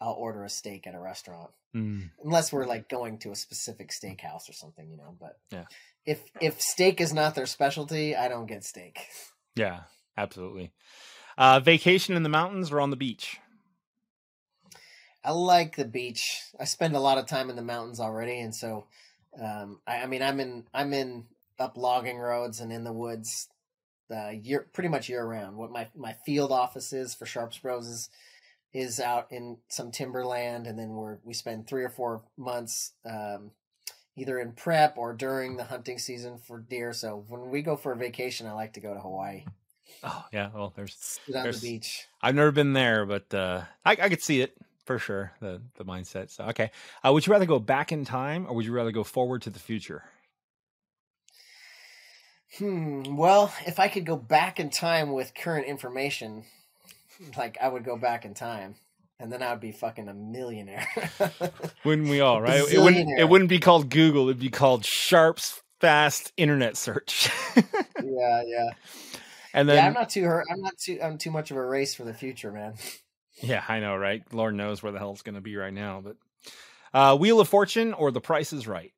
I'll order a steak at a restaurant, Mm. unless we're like going to a specific steakhouse or something, you know. But Yeah. if if steak is not their specialty, I don't get steak. Yeah, absolutely. Uh, vacation in the mountains or on the beach? I like the beach. I spend a lot of time in the mountains already, and so um, I, I mean, I'm in I'm in up logging roads and in the woods, uh, year pretty much year round. What my my field office is for Sharps Bros is is out in some timberland, and then we're we spend three or four months um, either in prep or during the hunting season for deer. So when we go for a vacation, I like to go to Hawaii, Oh yeah, well, there's. sit on There's- the beach. I've never been there, but uh, I, I could see it for sure. The the mindset. So okay, uh, would you rather go back in time or would you rather go forward to the future? Hmm. Well, if I could go back in time with current information, like I would go back in time, and then I would be fucking a millionaire. Wouldn't we all? Right? It wouldn't. It wouldn't be called Google. It'd be called Sharp's Fast Internet Search. yeah, yeah, and then yeah. I'm not too hurt. I'm not too. I'm too much of a race for the future, man. Yeah, I know, right? Lord knows where the hell it's going to be right now. But uh, Wheel of Fortune or The Price is Right?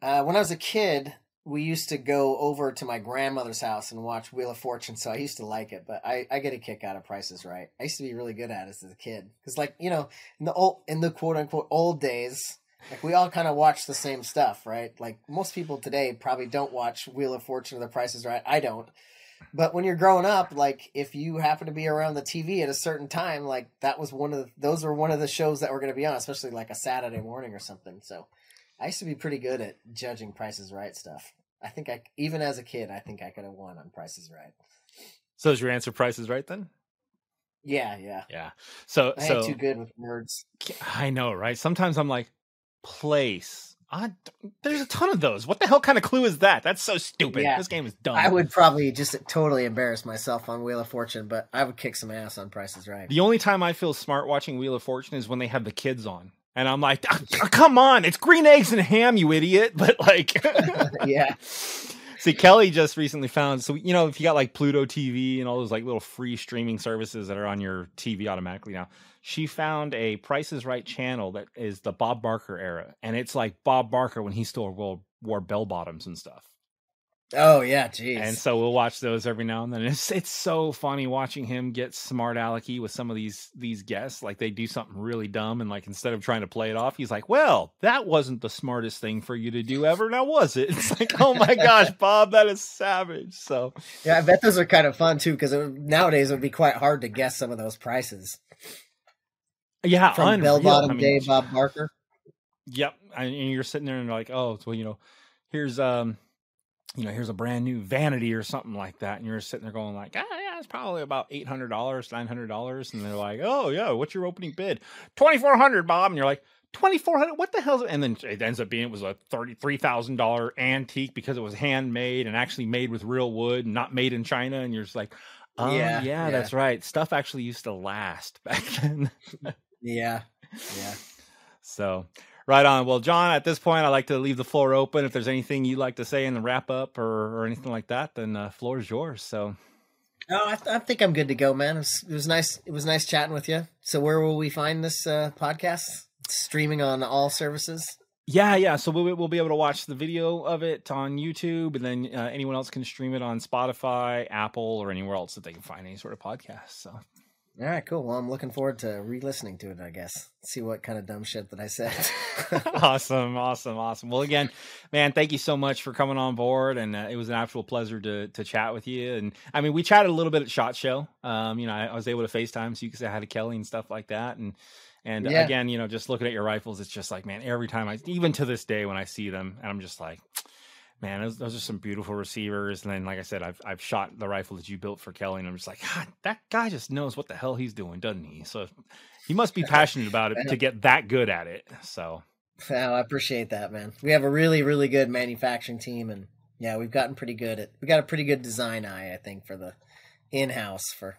Uh, when I was a kid, we used to go over to my grandmother's house and watch Wheel of Fortune, so I used to like it. But I, I get a kick out of Prices Right. I used to be really good at it as a kid because, like, you know, in the old, in the quote unquote old days, like we all kind of watch the same stuff, right? Like most people today probably don't watch Wheel of Fortune or The Price is Right. I don't. But when you're growing up, like if you happen to be around the TV at a certain time, like that was one of the, those were one of the shows that we were going to be on, especially like a Saturday morning or something. So I used to be pretty good at judging Prices Right stuff. I think I even as a kid, I think I could have won on Prices Right. So is your answer Price is Right then? Yeah, yeah. Yeah. So I so ain't too good with words. I know, right? Sometimes I'm like, place. I, there's a ton of those. What the hell kind of clue is that? That's so stupid. Yeah. This game is dumb. I would probably just totally embarrass myself on Wheel of Fortune, but I would kick some ass on Prices Right. The only time I feel smart watching Wheel of Fortune is when they have the kids on. And I'm like, "Ah, come on, it's green eggs and ham, you idiot. But like, yeah, see, Kelly just recently found, so, you know, if you got like Pluto TV and all those like little free streaming services that are on your TV automatically now, she found a Price is Right channel that is the Bob Barker era. And it's like Bob Barker when he still wore, wore bell bottoms and stuff. Oh yeah, jeez. And so we'll watch those every now and then. It's it's so funny watching him get smart alecky with some of these these guests. Like they do something really dumb, and like instead of trying to play it off, he's like, "Well, that wasn't the smartest thing for you to do ever, now was it?" It's like, "Oh my gosh, Bob, that is savage." So yeah, I bet those are kind of fun too, because nowadays it would be quite hard to guess some of those prices yeah, from unreal. Bell Bottom I mean, Day Bob Barker. Yep, and you're sitting there and you're like, "Oh, well, you know, here's um." You know, here's a brand new vanity or something like that, and you're sitting there going like, "Ah, yeah, it's probably about eight hundred dollars, nine hundred dollars," and they're like, "Oh yeah, what's your opening bid? Twenty four hundred, Bob," and you're like, twenty four hundred. What the hell? And then it ends up being it was a thirty three thousand dollar antique because it was handmade and actually made with real wood, and not made in China. And you're just like, oh yeah, Yeah, yeah. that's right. Stuff actually used to last back then. Yeah, yeah. so right on. Well, John, at this point, I'd like to leave the floor open. If there's anything you'd like to say in the wrap up or, or anything like that, then uh, floor is yours. So Oh, I, th- I think I'm good to go, man. It was, it was nice. It was nice chatting with you. So, where will we find this uh, podcast? It's streaming on all services. Yeah, yeah. So we'll, we'll be able to watch the video of it on YouTube, and then uh, anyone else can stream it on Spotify, Apple, or anywhere else that they can find any sort of podcast. So All right, cool. Well, I'm looking forward to re-listening to it. I guess see what kind of dumb shit that I said. awesome, awesome, awesome. Well, again, man, thank you so much for coming on board, and uh, it was an actual pleasure to to chat with you. And I mean, we chatted a little bit at Shot Show. Um, you know, I, I was able to FaceTime, so you could say hi to Kelly and stuff like that. And and Yeah. again, you know, just looking at your rifles, it's just like, man, every time I, even to this day, when I see them, and I'm just like. Man, those, those are some beautiful receivers. And then, like I said, I've I've shot the rifle that you built for Kelly, and I'm just like, God, that guy just knows what the hell he's doing, doesn't he? So he must be passionate about it to get that good at it. So Well, I appreciate that, man. We have a really, really good manufacturing team, and yeah, we've gotten pretty good at. We got a pretty good design eye, I think, for the in-house for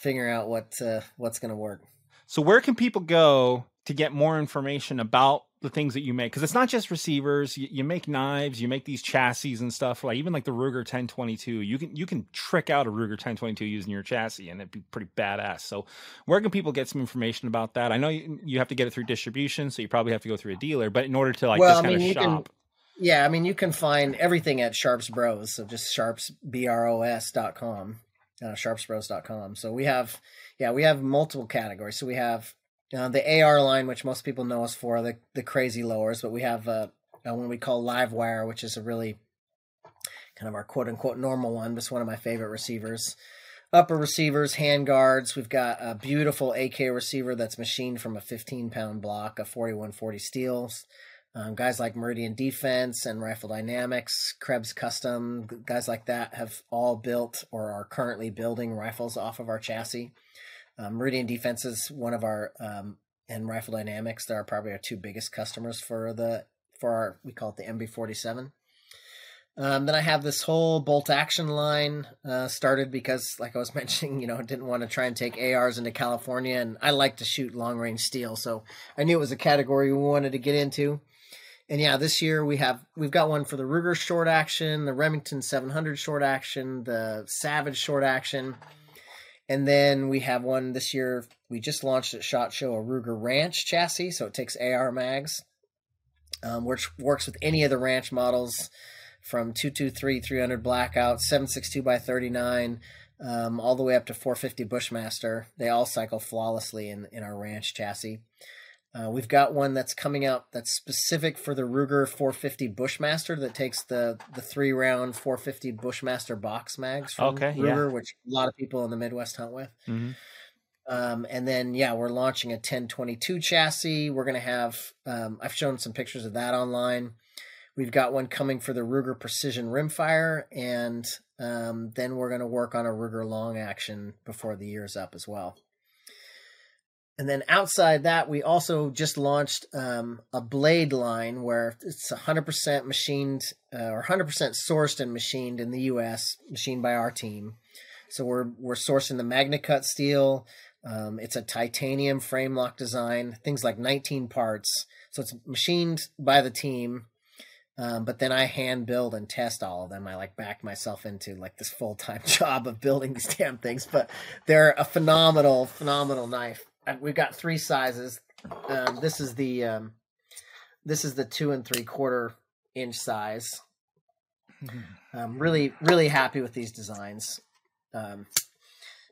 figuring out what uh, what's going to work. So where can people go to get more information about the things that you make? Because it's not just receivers. You, you make knives, you make these chassis and stuff. Like even like the Ruger 1022, you can you can trick out a Ruger 1022 using your chassis, and it'd be pretty badass. So where can people get some information about that? I know you, you have to get it through distribution, so you probably have to go through a dealer. But in order to like Well, just I kind mean, of you can- shop, Yeah, I mean, you can find everything at Sharps Bros. So just Sharps B R O S dot com, uh, sharpsbros.com. So we have, yeah, we have multiple categories. So we have uh, the AR line, which most people know us for, the the crazy lowers, but we have uh, uh, one we call Live Wire, which is a really kind of our quote unquote normal one. But it's one of my favorite receivers. Upper receivers, hand guards. We've got a beautiful AK receiver that's machined from a 15 pound block of 4140 steels. Um, guys like Meridian Defense and Rifle Dynamics, Krebs Custom, guys like that have all built or are currently building rifles off of our chassis. Um, Meridian Defense is one of our, um, and Rifle Dynamics, they're probably our two biggest customers for the, for our, we call it the MB47. Um, then I have this whole bolt action line uh, started because, like I was mentioning, you know, didn't want to try and take ARs into California, and I like to shoot long range steel, so I knew it was a category we wanted to get into. And yeah, this year we have we've got one for the Ruger short action, the Remington 700 short action, the Savage short action, and then we have one this year. We just launched at Shot Show a Ruger Ranch chassis, so it takes AR mags, um, which works with any of the Ranch models from 223 300 blackout 762 by 39 um, all the way up to 450 bushmaster they all cycle flawlessly in, in our ranch chassis uh, we've got one that's coming out that's specific for the ruger 450 bushmaster that takes the the three round 450 bushmaster box mags from Okay, yeah. ruger which a lot of people in the midwest hunt with Mhm. um, and then, yeah, we're launching a 1022 chassis. We're going to have, um, I've shown some pictures of that online. We've got one coming for the Ruger Precision Rimfire, and um, then we're going to work on a Ruger Long Action before the year's up as well. And then outside that, we also just launched um, a blade line where it's 100% machined uh, or 100% sourced and machined in the U.S., machined by our team. So we're we're sourcing the MagnaCut steel. Um, it's a titanium frame lock design, things like 19 parts. So it's machined by the team, um, but then I hand build and test all of them. I like back myself into like this full time job of building these damn things, but they're a phenomenal, phenomenal knife we've got three sizes. Um, this is the um, this is the two and three quarter inch size. I'm really really happy with these designs. Um,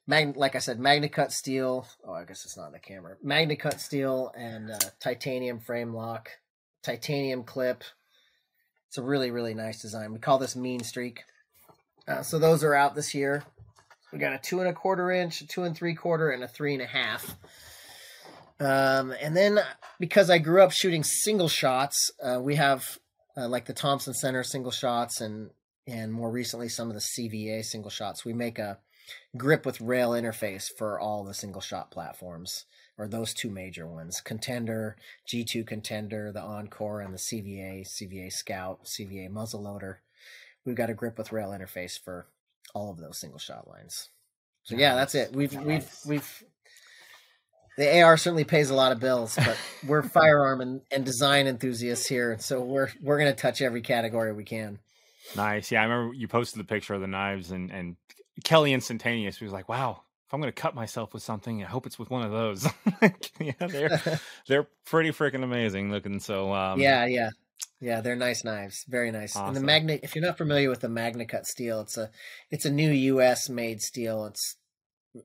Mag- like I said, Magna Cut steel. Oh, I guess it's not in the camera. Magna Cut steel and uh, titanium frame lock, titanium clip. It's a really really nice design. We call this Mean Streak. Uh, so those are out this year. We got a two and a quarter inch, a two and three quarter, and a three and a half. Um, and then because I grew up shooting single shots, uh, we have uh, like the Thompson Center single shots and and more recently some of the CVA single shots. We make a grip with rail interface for all the single shot platforms or those two major ones contender g2 contender the encore and the cva cva scout cva muzzleloader we've got a grip with rail interface for all of those single shot lines. So yeah that's it. We've we've we've the AR certainly pays a lot of bills, but we're firearm and, and design enthusiasts here, so we're we're gonna touch every category we can. Nice, yeah. I remember you posted the picture of the knives, and and Kelly instantaneous was like, "Wow, if I'm gonna cut myself with something, I hope it's with one of those." yeah, they're they're pretty freaking amazing looking. So um, yeah, yeah, yeah, they're nice knives, very nice. Awesome. And the magnet, if you're not familiar with the MagnaCut steel, it's a it's a new U.S. made steel. It's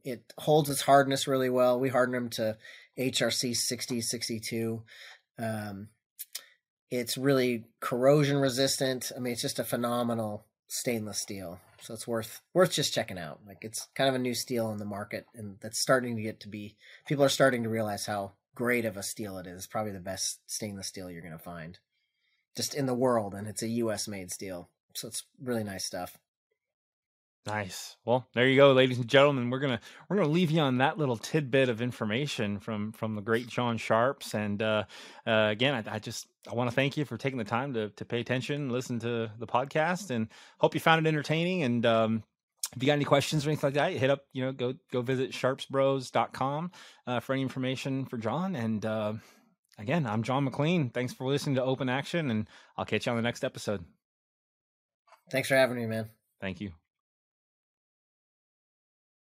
it holds its hardness really well. We harden them to HRC 60, 62. Um, it's really corrosion resistant. I mean, it's just a phenomenal stainless steel. So it's worth worth just checking out. Like it's kind of a new steel in the market, and that's starting to get to be. People are starting to realize how great of a steel it is. Probably the best stainless steel you're going to find, just in the world, and it's a U.S. made steel. So it's really nice stuff. Nice. Well, there you go, ladies and gentlemen. We're gonna we're gonna leave you on that little tidbit of information from from the great John Sharps. And uh, uh, again, I, I just I want to thank you for taking the time to to pay attention, listen to the podcast, and hope you found it entertaining. And um, if you got any questions or anything like that, hit up you know go go visit sharpsbros.com uh, for any information for John. And uh, again, I'm John McClain. Thanks for listening to Open Action, and I'll catch you on the next episode. Thanks for having me, man. Thank you.